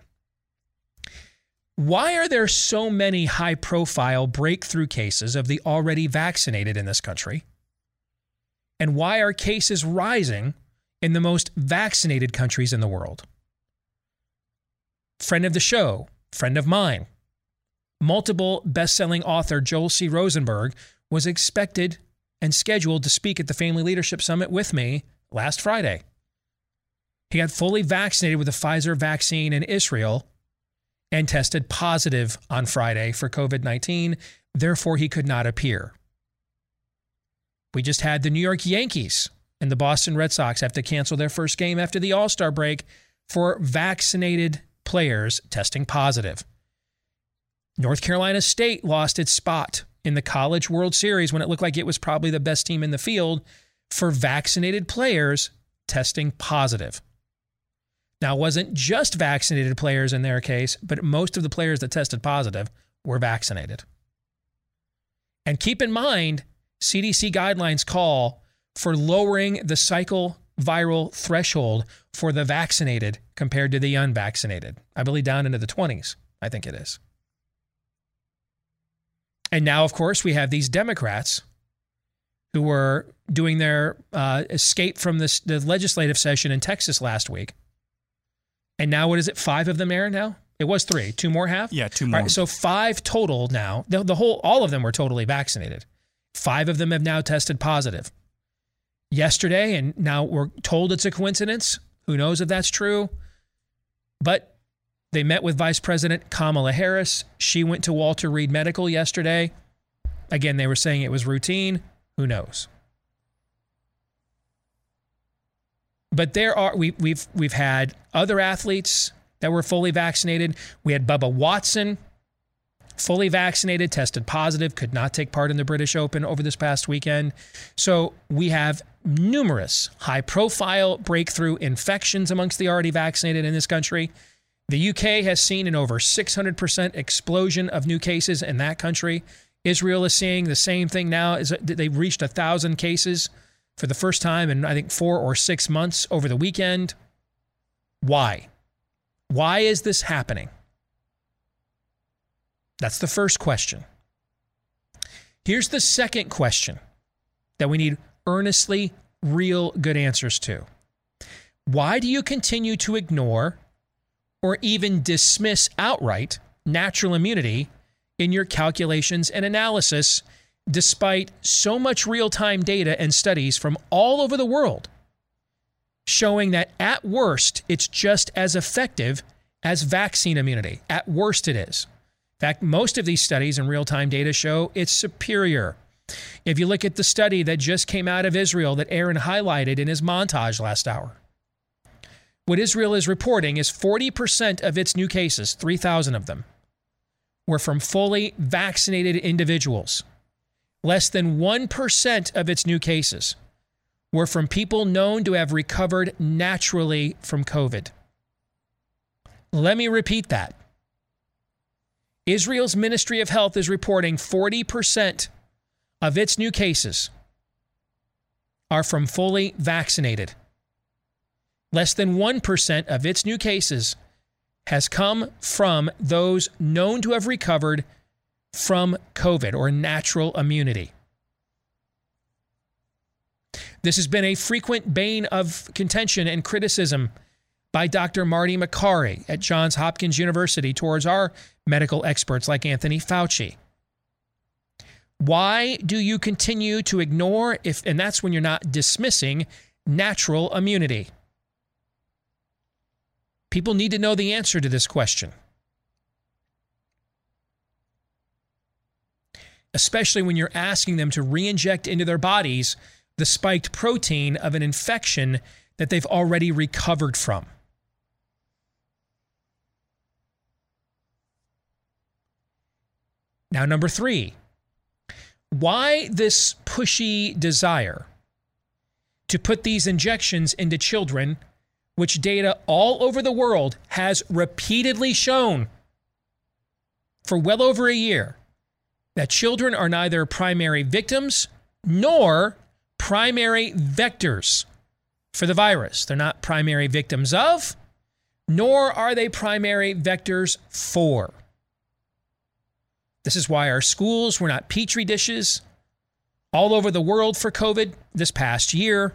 why are there so many high profile breakthrough cases of the already vaccinated in this country? And why are cases rising in the most vaccinated countries in the world? Friend of the show, friend of mine, multiple best selling author Joel C. Rosenberg was expected and scheduled to speak at the Family Leadership Summit with me last Friday. He got fully vaccinated with the Pfizer vaccine in Israel and tested positive on Friday for COVID 19. Therefore, he could not appear. We just had the New York Yankees and the Boston Red Sox have to cancel their first game after the All Star break for vaccinated players testing positive. North Carolina State lost its spot in the College World Series when it looked like it was probably the best team in the field for vaccinated players testing positive. Now, it wasn't just vaccinated players in their case, but most of the players that tested positive were vaccinated. And keep in mind, CDC guidelines call for lowering the cycle viral threshold for the vaccinated compared to the unvaccinated. I believe down into the 20s, I think it is. And now, of course, we have these Democrats who were doing their uh, escape from this, the legislative session in Texas last week and now what is it? Five of them, Aaron. Now it was three. Two more have. Yeah, two more. Right, so five total now. The, the whole, all of them were totally vaccinated. Five of them have now tested positive. Yesterday, and now we're told it's a coincidence. Who knows if that's true? But they met with Vice President Kamala Harris. She went to Walter Reed Medical yesterday. Again, they were saying it was routine. Who knows? But there are we, we've we've had other athletes that were fully vaccinated. We had Bubba Watson, fully vaccinated, tested positive, could not take part in the British Open over this past weekend. So we have numerous high profile breakthrough infections amongst the already vaccinated in this country. The UK has seen an over 600% explosion of new cases in that country. Israel is seeing the same thing now. Is they've reached a thousand cases for the first time in, I think, four or six months over the weekend. Why? Why is this happening? That's the first question. Here's the second question that we need earnestly real good answers to. Why do you continue to ignore or even dismiss outright natural immunity in your calculations and analysis despite so much real time data and studies from all over the world showing that at worst, it's just as effective as vaccine immunity. At worst, it is. In fact, most of these studies and real time data show it's superior. If you look at the study that just came out of Israel that Aaron highlighted in his montage last hour, what Israel is reporting is 40% of its new cases, 3,000 of them, were from fully vaccinated individuals less than 1% of its new cases were from people known to have recovered naturally from COVID. Let me repeat that. Israel's Ministry of Health is reporting 40% of its new cases are from fully vaccinated. Less than 1% of its new cases has come from those known to have recovered from COVID or natural immunity. This has been a frequent bane of contention and criticism by Dr. Marty Makary at Johns Hopkins University towards our medical experts like Anthony Fauci. Why do you continue to ignore if and that's when you're not dismissing natural immunity? People need to know the answer to this question. Especially when you're asking them to re inject into their bodies the spiked protein of an infection that they've already recovered from. Now, number three, why this pushy desire to put these injections into children, which data all over the world has repeatedly shown for well over a year that children are neither primary victims nor primary vectors for the virus. They're not primary victims of, nor are they primary vectors for. This is why our schools were not petri dishes all over the world for COVID this past year.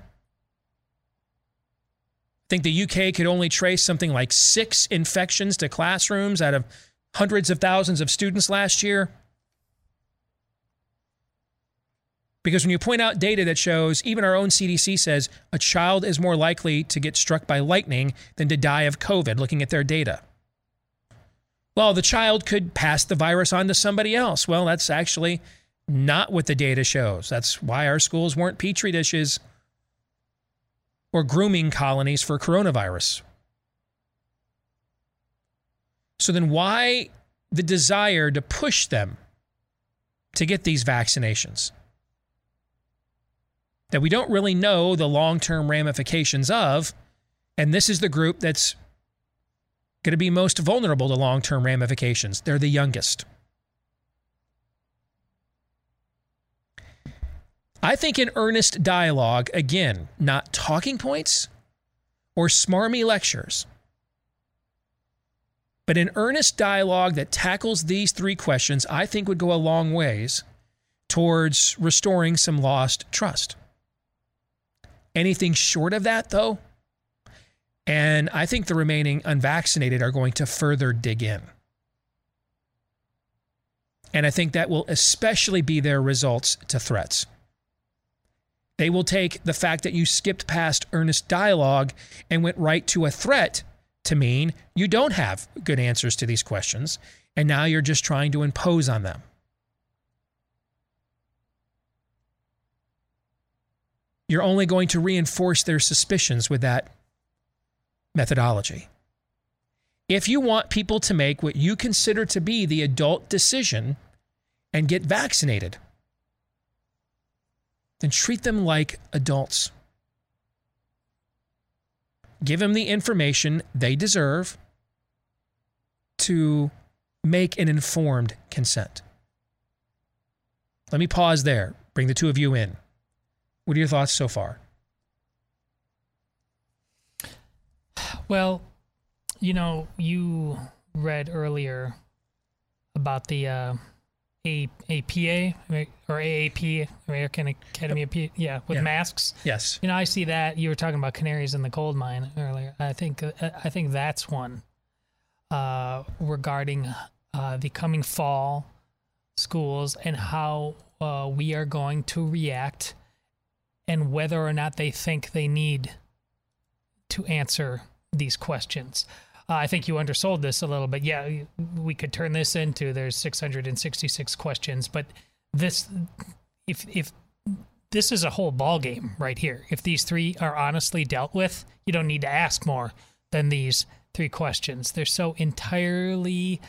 Think the UK could only trace something like six infections to classrooms out of hundreds of thousands of students last year. Because when you point out data that shows, even our own CDC says a child is more likely to get struck by lightning than to die of COVID, looking at their data. Well, the child could pass the virus on to somebody else. Well, that's actually not what the data shows. That's why our schools weren't petri dishes or grooming colonies for coronavirus. So then, why the desire to push them to get these vaccinations? That we don't really know the long term ramifications of. And this is the group that's going to be most vulnerable to long term ramifications. They're the youngest. I think in earnest dialogue, again, not talking points or smarmy lectures, but an earnest dialogue that tackles these three questions, I think would go a long ways towards restoring some lost trust. Anything short of that, though, and I think the remaining unvaccinated are going to further dig in. And I think that will especially be their results to threats. They will take the fact that you skipped past earnest dialogue and went right to a threat to mean you don't have good answers to these questions, and now you're just trying to impose on them. You're only going to reinforce their suspicions with that methodology. If you want people to make what you consider to be the adult decision and get vaccinated, then treat them like adults. Give them the information they deserve to make an informed consent. Let me pause there, bring the two of you in. What are your thoughts so far? Well, you know, you read earlier about the uh, A- APA or AAP, American Academy of P- yeah, with Yeah. masks. Yes. You know, I see that you were talking about canaries in the coal mine earlier. I think uh, I think that's one uh, regarding uh, the coming fall schools and how uh, we are going to react and whether or not they think they need to answer these questions. Uh, I think you undersold this a little bit. Yeah, we could turn this into there's 666 questions, but this if if this is a whole ball game right here. If these three are honestly dealt with, you don't need to ask more than these three questions. They're so entirely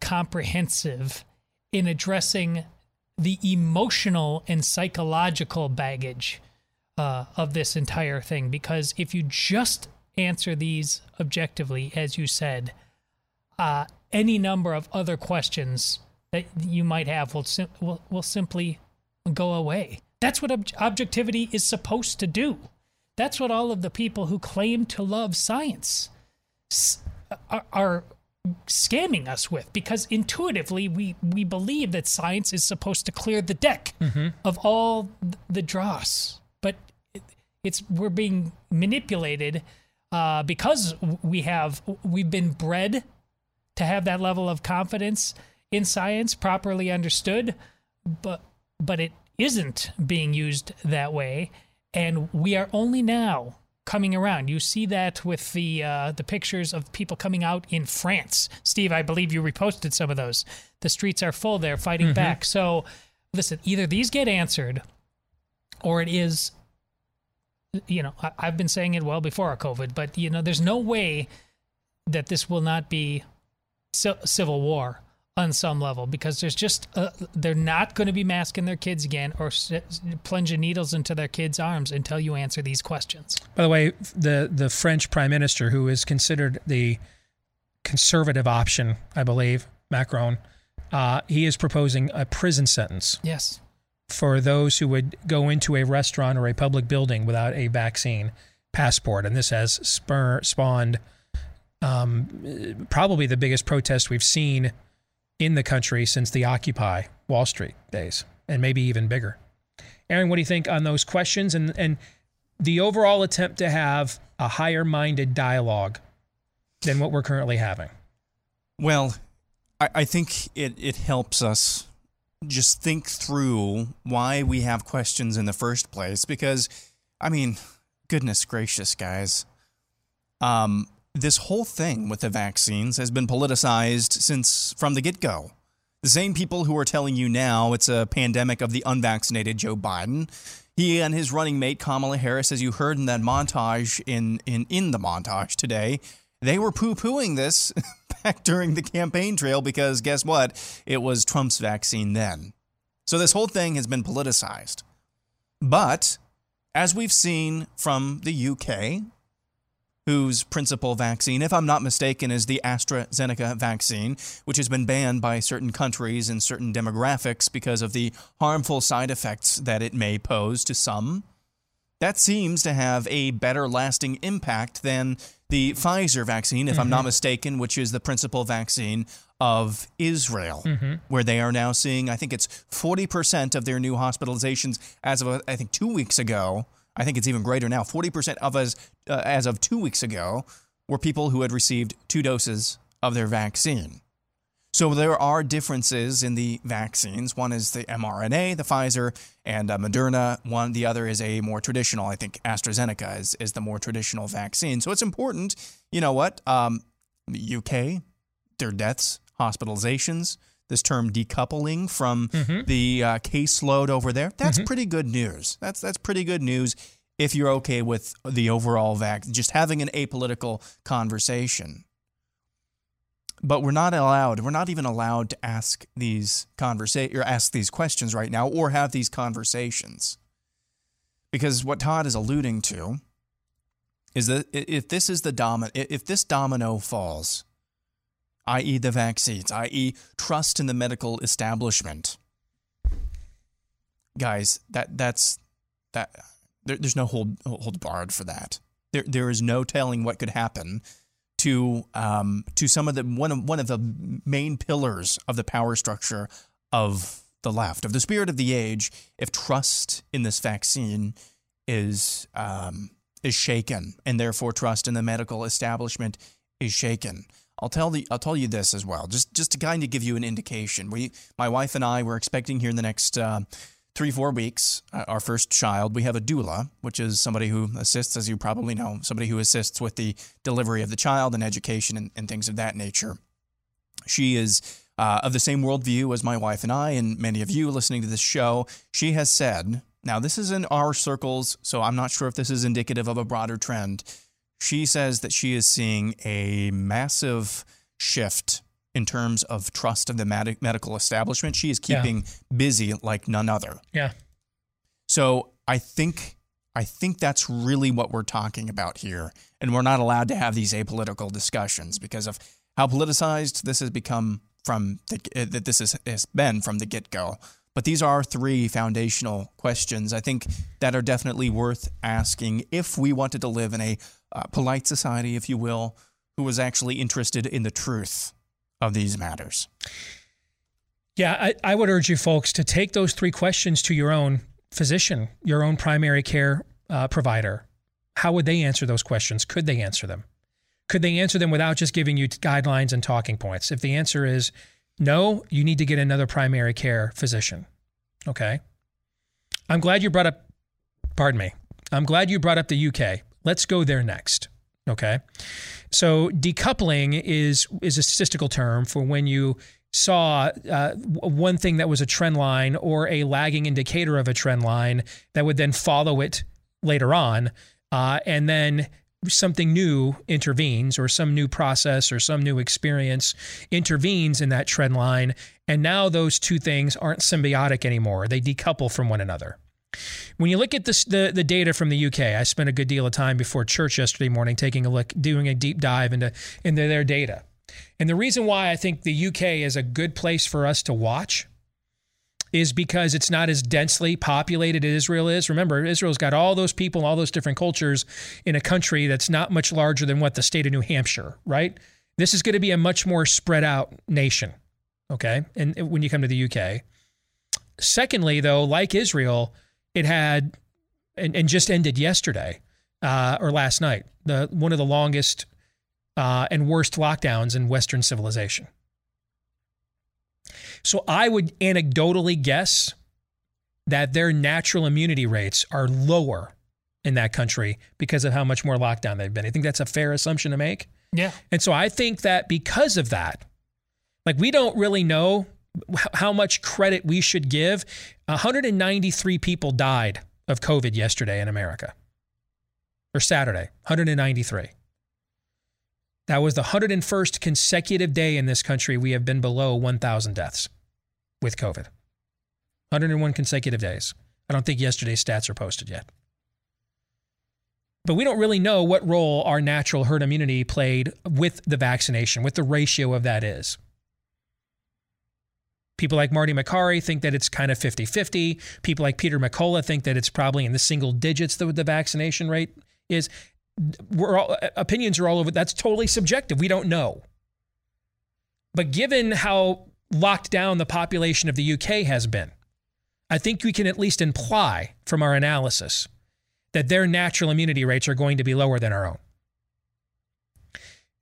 comprehensive in addressing the emotional and psychological baggage uh, of this entire thing. Because if you just answer these objectively, as you said, uh, any number of other questions that you might have will, sim- will, will simply go away. That's what ob- objectivity is supposed to do. That's what all of the people who claim to love science s- are, are scamming us with because intuitively we, we believe that science is supposed to clear the deck of all th- the dross. But it- it's we're being manipulated uh, because we have we've been bred to have that level of confidence in science properly understood, but but it isn't being used that way, and we are only now coming around. You see that with the uh, the pictures of people coming out in France. Steve, I believe you reposted some of those. The streets are full there fighting Mhm. back. So listen, either these get answered, or it is. You know, I, I've been saying it well before COVID, but you know, there's no way that this will not be civil war on some level because there's just uh, they're not going to be masking their kids again or s- plunging needles into their kids' arms until you answer these questions. By the way, the the French prime minister, who is considered the conservative option, I believe, Macron, uh, he is proposing a prison sentence Yes. For those who would go into a restaurant or a public building without a vaccine passport, and this has spur, spawned um, probably the biggest protest we've seen in the country since the Occupy Wall Street days, and maybe even bigger. Aaron, what do you think on those questions and and the overall attempt to have a higher minded dialogue than what we're currently having? Well, I, I think it, it helps us just think through why we have questions in the first place. Because, I mean, goodness gracious, guys. Um, this whole thing with the vaccines has been politicized since from the get go. The same people who are telling you now it's a pandemic of the unvaccinated Joe Biden. He and his running mate Kamala Harris, as you heard in that montage in in, in the montage today, they were poo-pooing this back during the campaign trail because guess what? It was Trump's vaccine then. So this whole thing has been politicized. But as we've seen from the UK, whose principal vaccine, if I'm not mistaken, is the AstraZeneca vaccine, which has been banned by certain countries and certain demographics because of the harmful side effects that it may pose to some. That seems to have a better lasting impact than the Pfizer vaccine, if I'm not Mhm. mistaken, which is the principal vaccine of Israel, Mhm. where they are now seeing, I think it's 40% of their new hospitalizations as of, I think, two weeks ago. I think it's even greater now. 40% of us, uh, as of two weeks ago, were people who had received two doses of their vaccine. So there are differences in the vaccines. One is the mRNA, the Pfizer, and uh, Moderna. One, the other is a more traditional. I think AstraZeneca is, is the more traditional vaccine. So it's important. You know what? Um, UK, their deaths, hospitalizations. This term decoupling from Mhm. the uh, caseload over there. That's Mhm. pretty good news. That's that's pretty good news if you're okay with the overall vac. Just having an apolitical conversation but we're not allowed we're not even allowed to ask these conversa- or ask these questions right now or have these conversations. Because what todd is alluding to is that if this is the domin- i- if this domino falls i.e the vaccines i.e trust in the medical establishment guys that that's that there, there's no hold hold barred for that. There there is no telling what could happen to um, to some of the one of one of the main pillars of the power structure of the left of the spirit of the age. If trust in this vaccine is um, is shaken, and therefore trust in the medical establishment is shaken. I'll tell the I'll tell you this as well, just just to kind of give you an indication. We, my wife and I, were expecting here in the next uh, three four weeks uh, our first child. We have a doula, which is somebody who assists, as you probably know, somebody who assists with the delivery of the child and education and, and things of that nature. She is uh, of the same worldview as my wife and I, and many of you listening to this show. She has said, now this is in our circles, so I'm not sure if this is indicative of a broader trend. She says that she is seeing a massive shift in terms of trust of the med- medical establishment. She is Yeah. keeping busy like none other. Yeah. So I think I think that's really what we're talking about here, and we're not allowed to have these apolitical discussions because of how politicized this has become from the, uh, that this has, has been from the get go. But these are three foundational questions I think that are definitely worth asking if we wanted to live in a uh, polite society, if you will, who was actually interested in the truth of these matters. Yeah, I, I would urge you folks to take those three questions to your own physician, your own primary care uh, provider. How would they answer those questions? Could they answer them? Could they answer them without just giving you guidelines and talking points? If the answer is no, you need to get another primary care physician. Okay. I'm glad you brought up, pardon me, I'm glad you brought up the UK. Let's go there next. Okay. So decoupling is is a statistical term for when you saw uh, one thing that was a trend line or a lagging indicator of a trend line that would then follow it later on, uh, and then something new intervenes or some new process or some new experience intervenes in that trend line. And now those two things aren't symbiotic anymore. They decouple from one another when you look at this, the, the data from the UK, I spent a good deal of time before church yesterday morning taking a look, doing a deep dive into, into their data. And the reason why I think the UK is a good place for us to watch is because it's not as densely populated as Israel is. Remember, Israel's got all those people, all those different cultures in a country that's not much larger than what the state of New Hampshire, right? This is going to be a much more spread out nation, okay? And when you come to the UK. Secondly, though, like Israel, it had and, and just ended yesterday uh, or last night, the one of the longest uh, and worst lockdowns in Western civilization. So I would anecdotally guess that their natural immunity rates are lower in that country because of how much more lockdown they've been. I think that's a fair assumption to make. Yeah. And so I think that because of that, like we don't really know how much credit we should give. 193 people died of COVID yesterday in America, or Saturday, 193. That was the 101st consecutive day in this country we have been below 1,000 deaths with COVID. 101 consecutive days. I don't think yesterday's stats are posted yet. But we don't really know what role our natural herd immunity played with the vaccination, what the ratio of that is. People like Marty Makary think that it's kind of 50 50. People like Peter McCullough think that it's probably in the single digits that the vaccination rate is. We're all, uh, opinions are all over. That's totally subjective. We don't know. But given how locked down the population of the UK has been, I think we can at least imply from our analysis that their natural immunity rates are going to be lower than our own.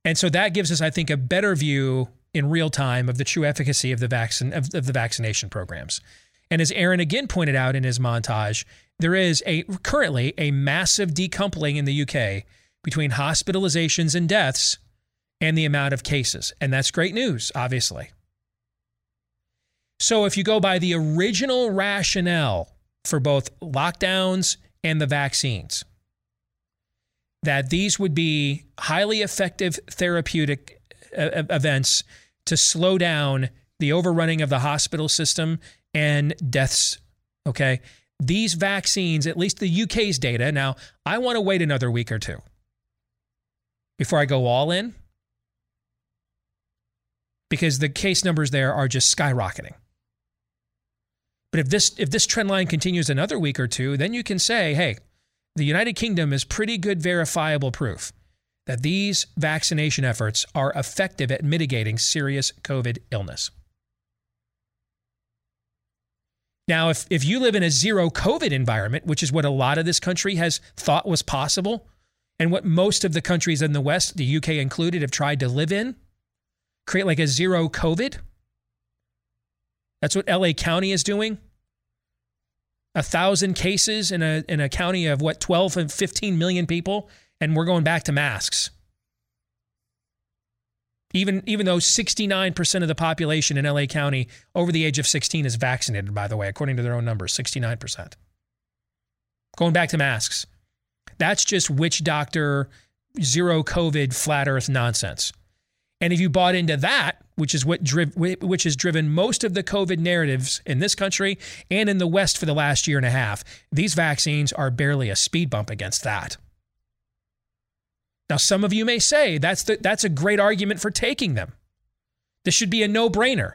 And so that gives us, I think, a better view in real time of the true efficacy of the vaccine of, of the vaccination programs. And as Aaron again pointed out in his montage, there is a currently a massive decoupling in the UK between hospitalizations and deaths and the amount of cases. And that's great news, obviously. So if you go by the original rationale for both lockdowns and the vaccines, that these would be highly effective therapeutic uh, events to slow down the overrunning of the hospital system and deaths. Okay. These vaccines, at least the UK's data, now I want to wait another week or two before I go all in because the case numbers there are just skyrocketing. But if this if this trend line continues another week or two, then you can say, hey, the United Kingdom is pretty good verifiable proof that these vaccination efforts are effective at mitigating serious COVID illness. Now, if, if you live in a zero COVID environment, which is what a lot of this country has thought was possible, and what most of the countries in the West, the UK included, have tried to live in, create like a zero COVID. That's what LA County is doing. A thousand cases in a, in a county of what, 12 and 15 million people and we're going back to masks. Even, even though 69% of the population in LA County over the age of 16 is vaccinated, by the way, according to their own numbers, 69%. Going back to masks. That's just witch doctor, zero COVID, flat earth nonsense. And if you bought into that, which is what driv- which has driven most of the COVID narratives in this country and in the West for the last year and a half, these vaccines are barely a speed bump against that. Now, some of you may say that's, the, that's a great argument for taking them. This should be a no brainer.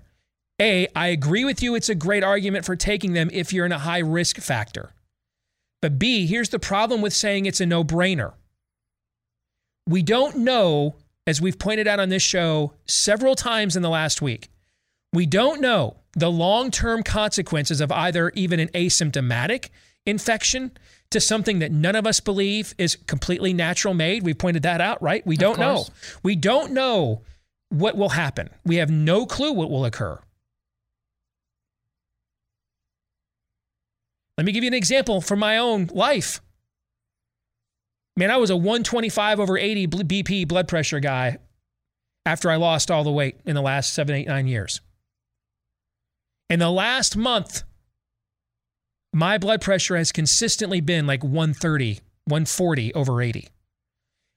A, I agree with you. It's a great argument for taking them if you're in a high risk factor. But B, here's the problem with saying it's a no brainer. We don't know, as we've pointed out on this show several times in the last week, we don't know the long term consequences of either even an asymptomatic infection to something that none of us believe is completely natural made. We pointed that out, right? We don't know. We don't know what will happen. We have no clue what will occur. Let me give you an example from my own life. Man, I was a 125 over 80 BP blood pressure guy after I lost all the weight in the last seven, eight, nine years. In the last month, my blood pressure has consistently been like 130, 140 over 80.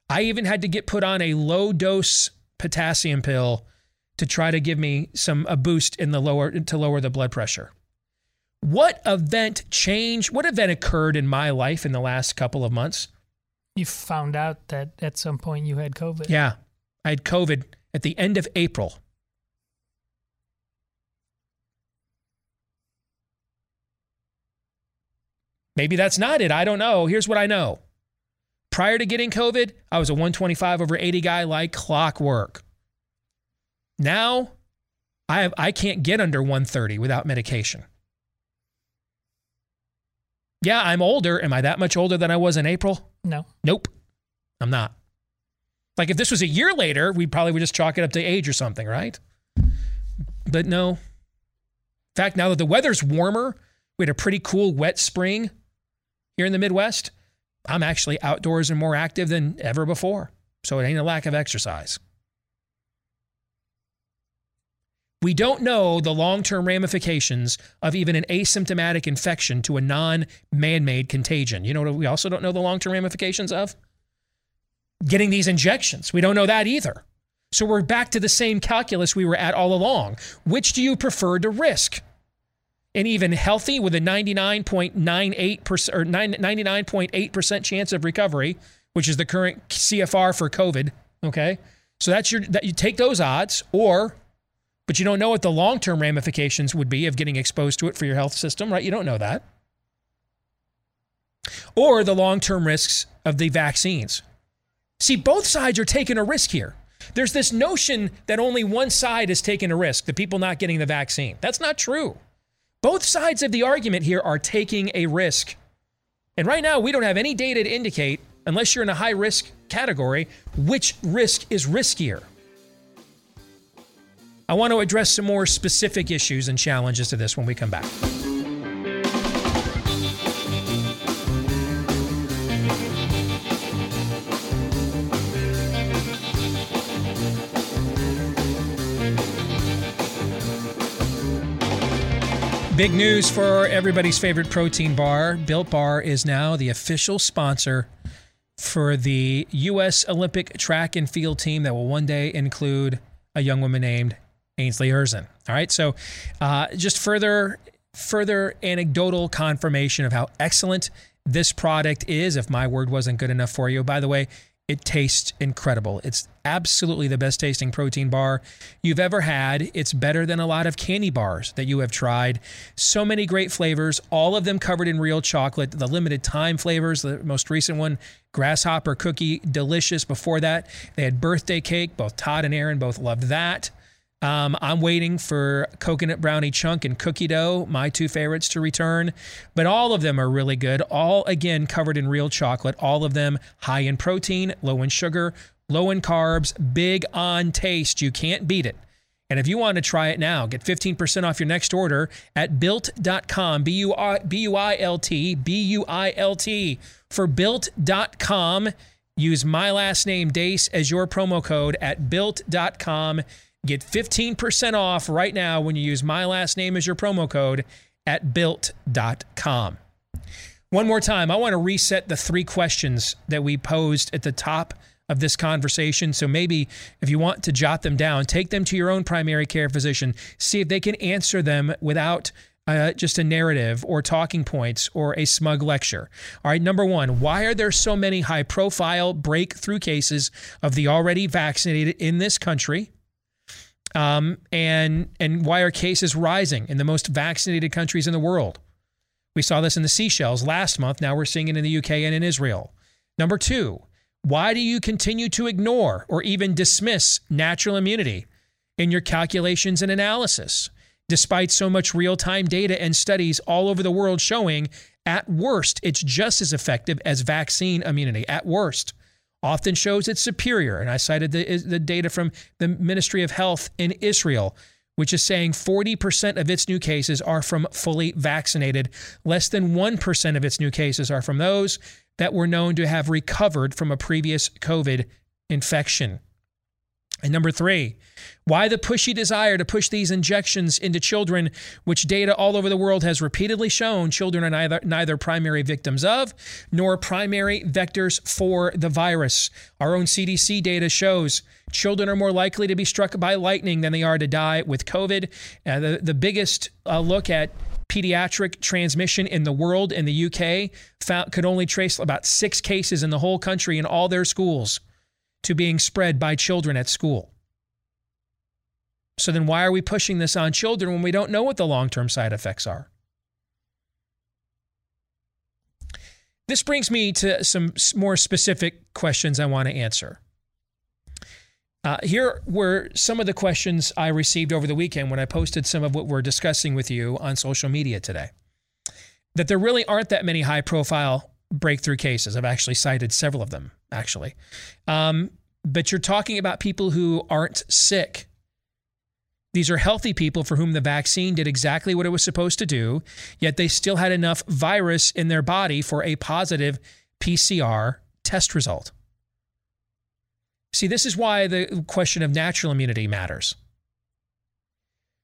I even had to get put on a low dose potassium pill to try to give me some a boost in the lower to lower the blood pressure. What event changed? What event occurred in my life in the last couple of months? You found out that at some point you had COVID. Yeah. I had COVID at the end of April. Maybe that's not it. I don't know. Here's what I know. Prior to getting COVID, I was a 125 over 80 guy like clockwork. Now, I have I can't get under 130 without medication. Yeah, I'm older. Am I that much older than I was in April? No. Nope. I'm not. Like if this was a year later, we probably would just chalk it up to age or something, right? But no. In fact, now that the weather's warmer, we had a pretty cool wet spring here in the Midwest. I'm actually outdoors and more active than ever before. So it ain't a lack of exercise. We don't know the long term ramifications of even an asymptomatic infection to a non man made contagion. You know what we also don't know the long term ramifications of? Getting these injections. We don't know that either. So we're back to the same calculus we were at all along. Which do you prefer to risk? And even healthy with a 99.98% or 99.8% chance of recovery, which is the current CFR for COVID. Okay. So that's your, that you take those odds or, but you don't know what the long term ramifications would be of getting exposed to it for your health system, right? You don't know that. Or the long term risks of the vaccines. See, both sides are taking a risk here. There's this notion that only one side is taking a risk, the people not getting the vaccine. That's not true. Both sides of the argument here are taking a risk. And right now, we don't have any data to indicate, unless you're in a high risk category, which risk is riskier. I want to address some more specific issues and challenges to this when we come back. Big news for everybody's favorite protein bar. Built Bar is now the official sponsor for the U.S. Olympic track and field team that will one day include a young woman named Ainsley Erzen. All right, so uh, just further further anecdotal confirmation of how excellent this product is. If my word wasn't good enough for you, by the way, it tastes incredible. It's absolutely the best tasting protein bar you've ever had. It's better than a lot of candy bars that you have tried. So many great flavors, all of them covered in real chocolate. The limited time flavors, the most recent one, grasshopper cookie, delicious. Before that, they had birthday cake. Both Todd and Aaron both loved that. Um, I'm waiting for coconut brownie chunk and cookie dough, my two favorites, to return. But all of them are really good. All, again, covered in real chocolate. All of them high in protein, low in sugar, low in carbs, big on taste. You can't beat it. And if you want to try it now, get 15% off your next order at built.com, B U I L T, B U I L T, for built.com. Use my last name, Deace, as your promo code at built.com. Get 15% off right now when you use my last name as your promo code at built.com. One more time, I want to reset the three questions that we posed at the top of this conversation. So maybe if you want to jot them down, take them to your own primary care physician, see if they can answer them without uh, just a narrative or talking points or a smug lecture. All right, number one, why are there so many high profile breakthrough cases of the already vaccinated in this country? Um, and and why are cases rising in the most vaccinated countries in the world? We saw this in the Seychelles last month. Now we're seeing it in the UK and in Israel. Number two, why do you continue to ignore or even dismiss natural immunity in your calculations and analysis, despite so much real time data and studies all over the world showing at worst it's just as effective as vaccine immunity? At worst often shows it's superior. And I cited the, the data from the Ministry of Health in Israel, which is saying 40% of its new cases are from fully vaccinated. Less than 1% of its new cases are from those that were known to have recovered from a previous COVID infection. And number three, why the pushy desire to push these injections into children, which data all over the world has repeatedly shown children are neither, neither primary victims of nor primary vectors for the virus. Our own CDC data shows children are more likely to be struck by lightning than they are to die with COVID. Uh, the, the biggest uh, look at pediatric transmission in the world in the UK found, could only trace about six cases in the whole country in all their schools to being spread by children at school. So then why are we pushing this on children when we don't know what the long-term side effects are? This brings me to some more specific questions I want to answer. Uh, here were some of the questions I received over the weekend when I posted some of what we're discussing with you on social media today. That there really aren't that many high profile breakthrough cases. I've actually cited several of them, actually. Um, but you're talking about people who aren't sick. These are healthy people for whom the vaccine did exactly what it was supposed to do, yet they still had enough virus in their body for a positive PCR test result. See, this is why the question of natural immunity matters.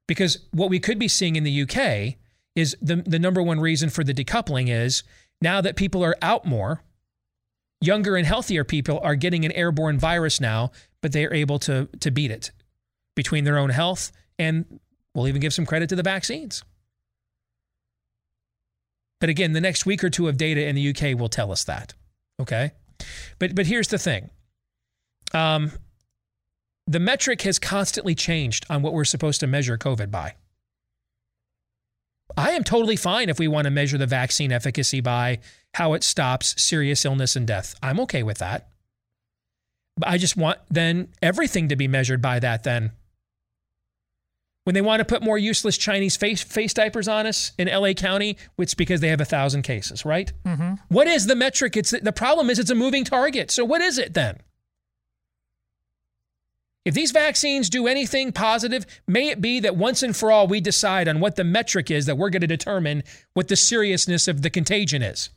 Because what we could be seeing in the UK is the, the number one reason for the decoupling is now that people are out more, younger and healthier people are getting an airborne virus now, but they are able to, to beat it between their own health and we'll even give some credit to the vaccines. But again, the next week or two of data in the UK will tell us that. Okay? But but here's the thing. Um, the metric has constantly changed on what we're supposed to measure COVID by. I am totally fine if we want to measure the vaccine efficacy by how it stops serious illness and death. I'm okay with that. But I just want then everything to be measured by that then. When they want to put more useless Chinese face, face diapers on us in LA County, it's because they have a thousand cases, right? Mm-hmm. What is the metric? It's the problem is it's a moving target. So what is it then? If these vaccines do anything positive, may it be that once and for all we decide on what the metric is that we're going to determine what the seriousness of the contagion is.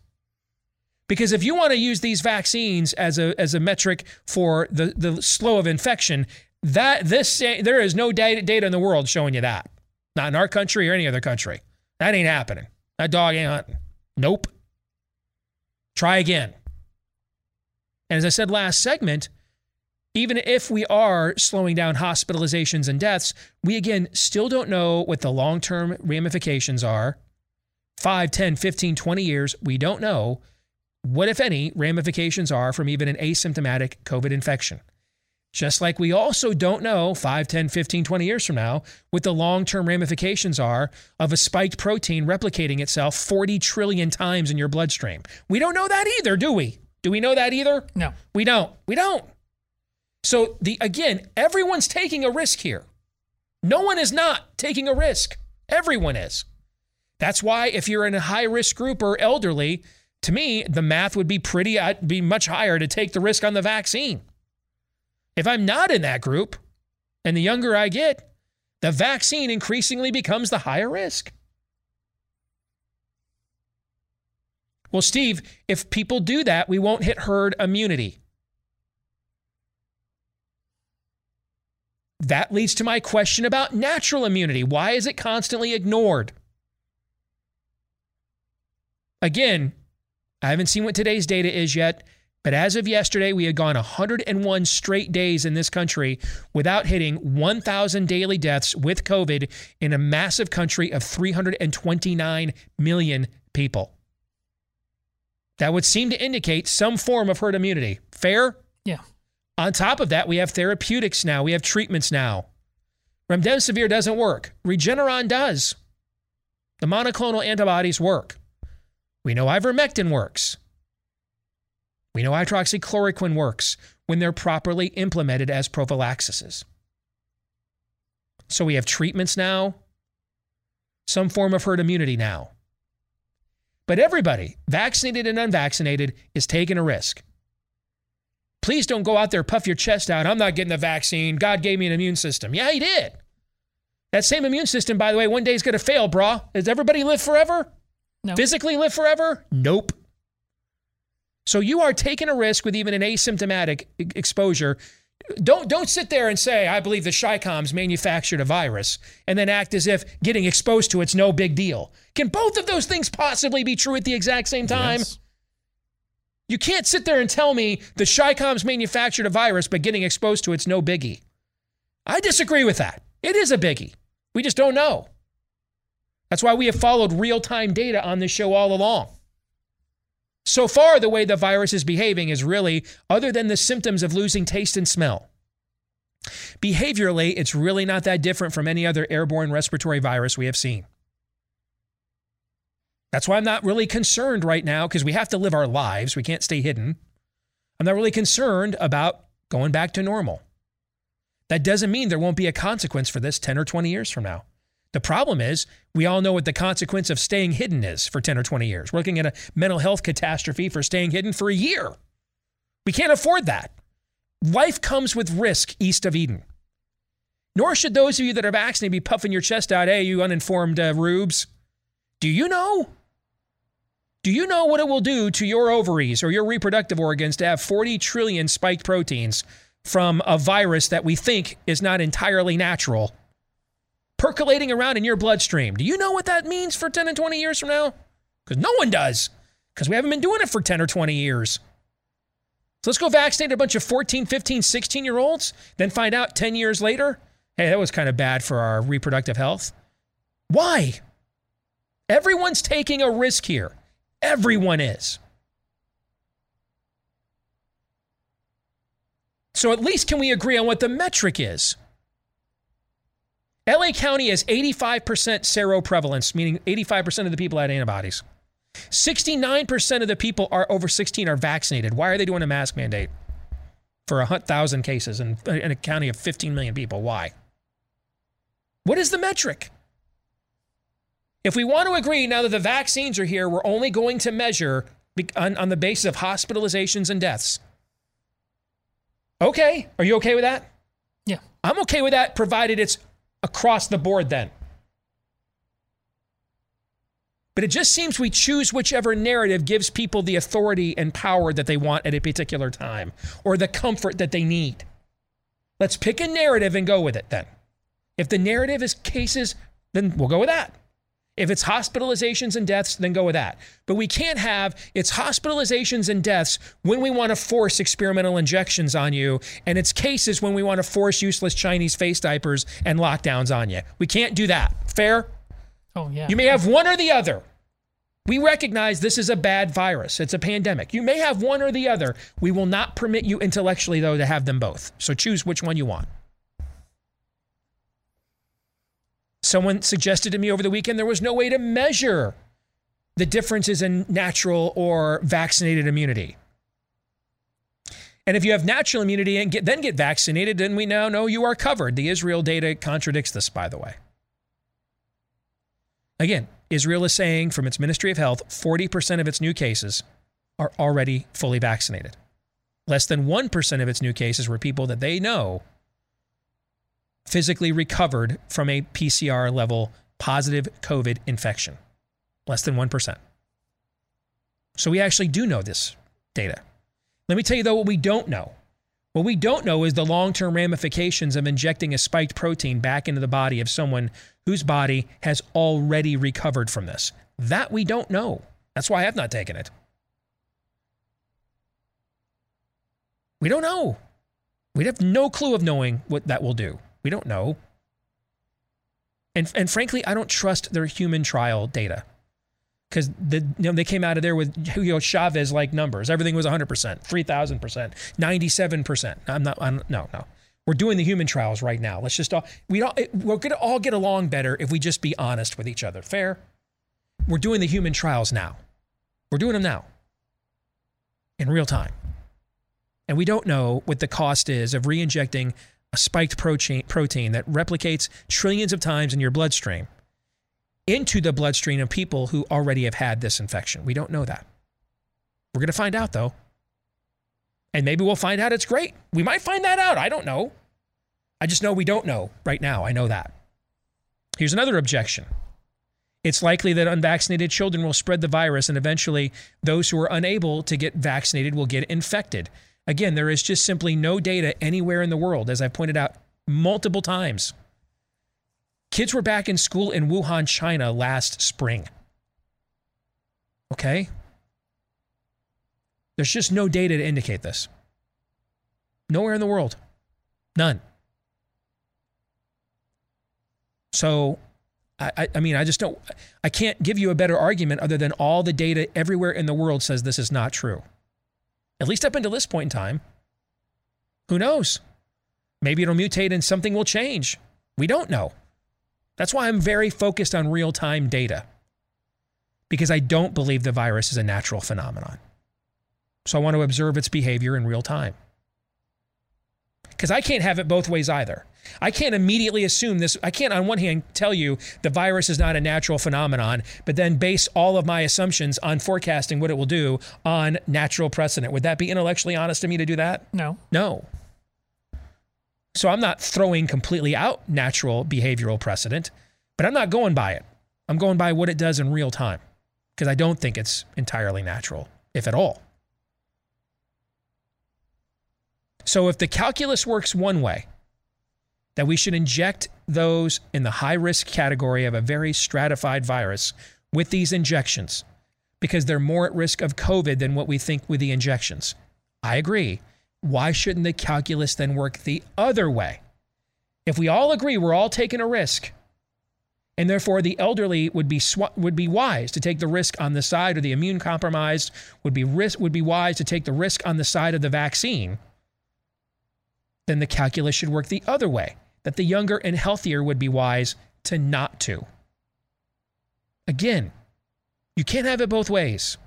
Because if you want to use these vaccines as a, as a metric for the, the slow of infection, that this there is no data, data in the world showing you that. Not in our country or any other country. That ain't happening. That dog ain't hunting. Nope. Try again. And as I said last segment, even if we are slowing down hospitalizations and deaths, we again still don't know what the long term ramifications are. 5, 10, 15, 20 years, we don't know what, if any, ramifications are from even an asymptomatic COVID infection. Just like we also don't know 5, 10, 15, 20 years from now what the long term ramifications are of a spiked protein replicating itself 40 trillion times in your bloodstream. We don't know that either, do we? Do we know that either? No. We don't. We don't. So the again, everyone's taking a risk here. No one is not taking a risk. Everyone is. That's why if you're in a high risk group or elderly, to me, the math would be pretty I'd be much higher to take the risk on the vaccine. If I'm not in that group, and the younger I get, the vaccine increasingly becomes the higher risk. Well, Steve, if people do that, we won't hit herd immunity. That leads to my question about natural immunity. Why is it constantly ignored? Again, I haven't seen what today's data is yet, but as of yesterday, we had gone 101 straight days in this country without hitting 1,000 daily deaths with COVID in a massive country of 329 million people. That would seem to indicate some form of herd immunity. Fair? Yeah. On top of that, we have therapeutics now, we have treatments now. Remdesivir doesn't work. Regeneron does. The monoclonal antibodies work. We know ivermectin works. We know hydroxychloroquine works when they're properly implemented as prophylaxis. So we have treatments now, some form of herd immunity now. But everybody, vaccinated and unvaccinated, is taking a risk. Please don't go out there, puff your chest out. I'm not getting the vaccine. God gave me an immune system. Yeah, He did. That same immune system, by the way, one day is going to fail, brah. Does everybody live forever? No. Physically live forever? Nope. So you are taking a risk with even an asymptomatic e- exposure. Don't don't sit there and say I believe the ChiComs manufactured a virus and then act as if getting exposed to it's no big deal. Can both of those things possibly be true at the exact same time? Yes. You can't sit there and tell me the ChiComs manufactured a virus, but getting exposed to it's no biggie. I disagree with that. It is a biggie. We just don't know. That's why we have followed real time data on this show all along. So far, the way the virus is behaving is really, other than the symptoms of losing taste and smell, behaviorally, it's really not that different from any other airborne respiratory virus we have seen. That's why I'm not really concerned right now because we have to live our lives. We can't stay hidden. I'm not really concerned about going back to normal. That doesn't mean there won't be a consequence for this 10 or 20 years from now. The problem is, we all know what the consequence of staying hidden is for 10 or 20 years. We're looking at a mental health catastrophe for staying hidden for a year. We can't afford that. Life comes with risk east of Eden. Nor should those of you that are vaccinated be puffing your chest out, hey, you uninformed uh, rubes. Do you know? Do you know what it will do to your ovaries or your reproductive organs to have 40 trillion spiked proteins from a virus that we think is not entirely natural percolating around in your bloodstream? Do you know what that means for 10 and 20 years from now? Because no one does, because we haven't been doing it for 10 or 20 years. So let's go vaccinate a bunch of 14, 15, 16 year olds, then find out 10 years later, hey, that was kind of bad for our reproductive health. Why? Everyone's taking a risk here. Everyone is. So at least can we agree on what the metric is? LA County has 85% seroprevalence, meaning 85% of the people had antibodies. 69% of the people are over 16 are vaccinated. Why are they doing a mask mandate for 1,000 cases in, in a county of 15 million people? Why? What is the metric? If we want to agree now that the vaccines are here, we're only going to measure on, on the basis of hospitalizations and deaths. Okay. Are you okay with that? Yeah. I'm okay with that, provided it's across the board then. But it just seems we choose whichever narrative gives people the authority and power that they want at a particular time or the comfort that they need. Let's pick a narrative and go with it then. If the narrative is cases, then we'll go with that. If it's hospitalizations and deaths, then go with that. But we can't have it's hospitalizations and deaths when we want to force experimental injections on you, and it's cases when we want to force useless Chinese face diapers and lockdowns on you. We can't do that. Fair? Oh, yeah. You may have one or the other. We recognize this is a bad virus. It's a pandemic. You may have one or the other. We will not permit you intellectually, though, to have them both. So choose which one you want. Someone suggested to me over the weekend there was no way to measure the differences in natural or vaccinated immunity. And if you have natural immunity and get, then get vaccinated, then we now know you are covered. The Israel data contradicts this, by the way. Again, Israel is saying from its Ministry of Health, 40% of its new cases are already fully vaccinated. Less than 1% of its new cases were people that they know physically recovered from a PCR level positive COVID infection. Less than 1%. So we actually do know this data. Let me tell you, though, what we don't know. What we don't know is the long term ramifications of injecting a spiked protein back into the body of someone whose body has already recovered from this. That we don't know. That's why I have not taken it. We don't know. We'd have no clue of knowing what that will do. We don't know. And, and frankly, I don't trust their human trial data because the, you know, they came out of there with Hugo Chavez like numbers. Everything was 100%, 3,000%, 97%. I'm not, I'm, no, no. We're doing the human trials right now. Let's just all we all we're gonna all get along better if we just be honest with each other. Fair? We're doing the human trials now. We're doing them now. In real time. And we don't know what the cost is of re-injecting a spiked protein, protein that replicates trillions of times in your bloodstream into the bloodstream of people who already have had this infection. We don't know that. We're going to find out though. And maybe we'll find out it's great. We might find that out. I don't know. I just know we don't know right now. I know that. Here's another objection. It's likely that unvaccinated children will spread the virus, and eventually, those who are unable to get vaccinated will get infected. Again, there is just simply no data anywhere in the world, as I've pointed out multiple times. Kids were back in school in Wuhan, China last spring. Okay? There's just no data to indicate this. Nowhere in the world. None. So, I, I mean, I just don't, I can't give you a better argument other than all the data everywhere in the world says this is not true. At least up until this point in time. Who knows? Maybe it'll mutate and something will change. We don't know. That's why I'm very focused on real time data, because I don't believe the virus is a natural phenomenon. So I want to observe its behavior in real time. Because I can't have it both ways either. I can't immediately assume this. I can't, on one hand, tell you the virus is not a natural phenomenon, but then base all of my assumptions on forecasting what it will do on natural precedent. Would that be intellectually honest of me to do that? No. No. So I'm not throwing completely out natural behavioral precedent, but I'm not going by it. I'm going by what it does in real time because I don't think it's entirely natural, if at all. So if the calculus works one way, that we should inject those in the high risk category of a very stratified virus with these injections because they're more at risk of COVID than what we think with the injections. I agree. Why shouldn't the calculus then work the other way? If we all agree we're all taking a risk, and therefore the elderly would be sw- would be wise to take the risk on the side, or the immune compromised would be risk would be wise to take the risk on the side of the vaccine then the calculus should work the other way that the younger and healthier would be wise to not to. Again, you can't have it both ways.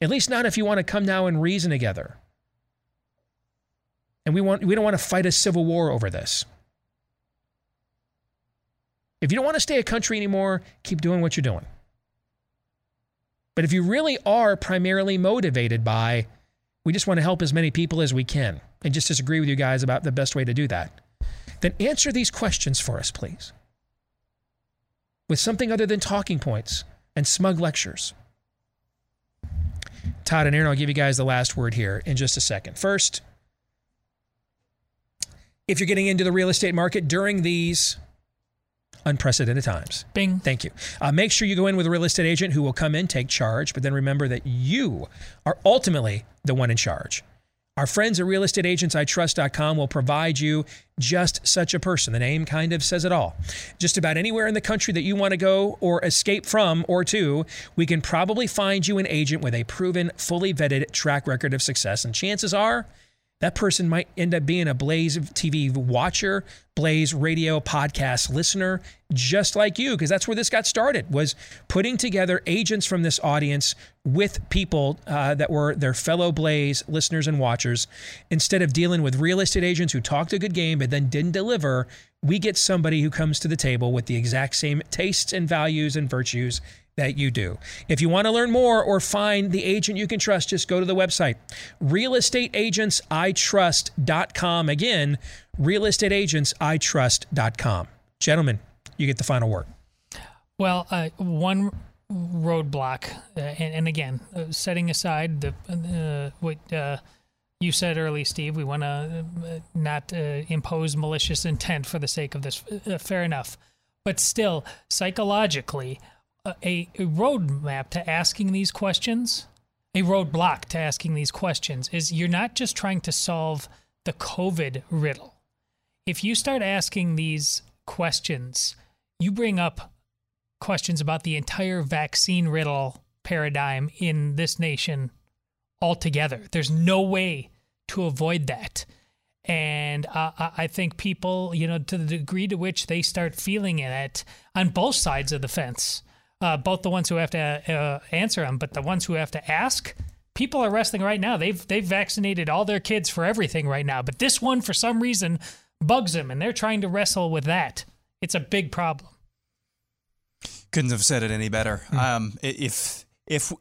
At least not if you want to come now and reason together. And we want we don't want to fight a civil war over this. If you don't want to stay a country anymore, keep doing what you're doing. But if you really are primarily motivated by we just want to help as many people as we can and just disagree with you guys about the best way to do that, then answer these questions for us, please. With something other than talking points and smug lectures. Todd and Aaron, I'll give you guys the last word here in just a second. First, if you're getting into the real estate market during these unprecedented times. Bing. Thank you. Uh, make sure you go in with a real estate agent who will come in, take charge, but then remember that you are ultimately the one in charge. Our friends at realestateagentsitrust.com will provide you just such a person. The name kind of says it all. Just about anywhere in the country that you want to go or escape from or to, we can probably find you an agent with a proven, fully vetted track record of success. And chances are, that person might end up being a Blaze TV watcher, Blaze radio podcast listener, just like you, because that's where this got started, was putting together agents from this audience with people uh, that were their fellow Blaze listeners and watchers. Instead of dealing with real estate agents who talked a good game but then didn't deliver, we get somebody who comes to the table with the exact same tastes and values and virtues that you do. If you want to learn more or find the agent you can trust, just go to the website, realestateagentsitrust.com. Again, realestateagentsitrust.com. Gentlemen, you get the final word. Well, uh, one roadblock, uh, and, and, again, uh, setting aside the uh, what uh, you said early, Steve, we want to uh, not impose malicious intent for the sake of this. fair enough. But still, psychologically, a, a roadmap to asking these questions, a roadblock to asking these questions is you're not just trying to solve the COVID riddle. If you start asking these questions, you bring up questions about the entire vaccine riddle paradigm in this nation altogether. There's no way to avoid that. And uh, I think people, you know, to the degree to which they start feeling it on both sides of the fence, uh, both the ones who have to uh, answer them, but the ones who have to ask, people are wrestling right now. They've they've vaccinated all their kids for everything right now, but this one for some reason bugs them, and they're trying to wrestle with that. It's a big problem. Couldn't have said it any better. Hmm. Um, if if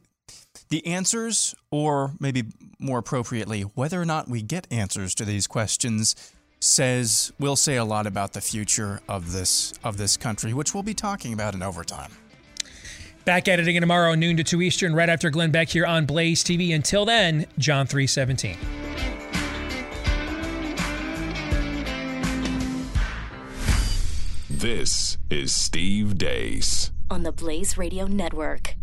the answers, or maybe more appropriately, whether or not we get answers to these questions, says will say a lot about the future of this of this country, which we'll be talking about in overtime. Back at it again tomorrow, noon to 2 Eastern, right after Glenn Beck here on Blaze TV. Until then, John 317. This is Steve Deace. on the Blaze Radio Network.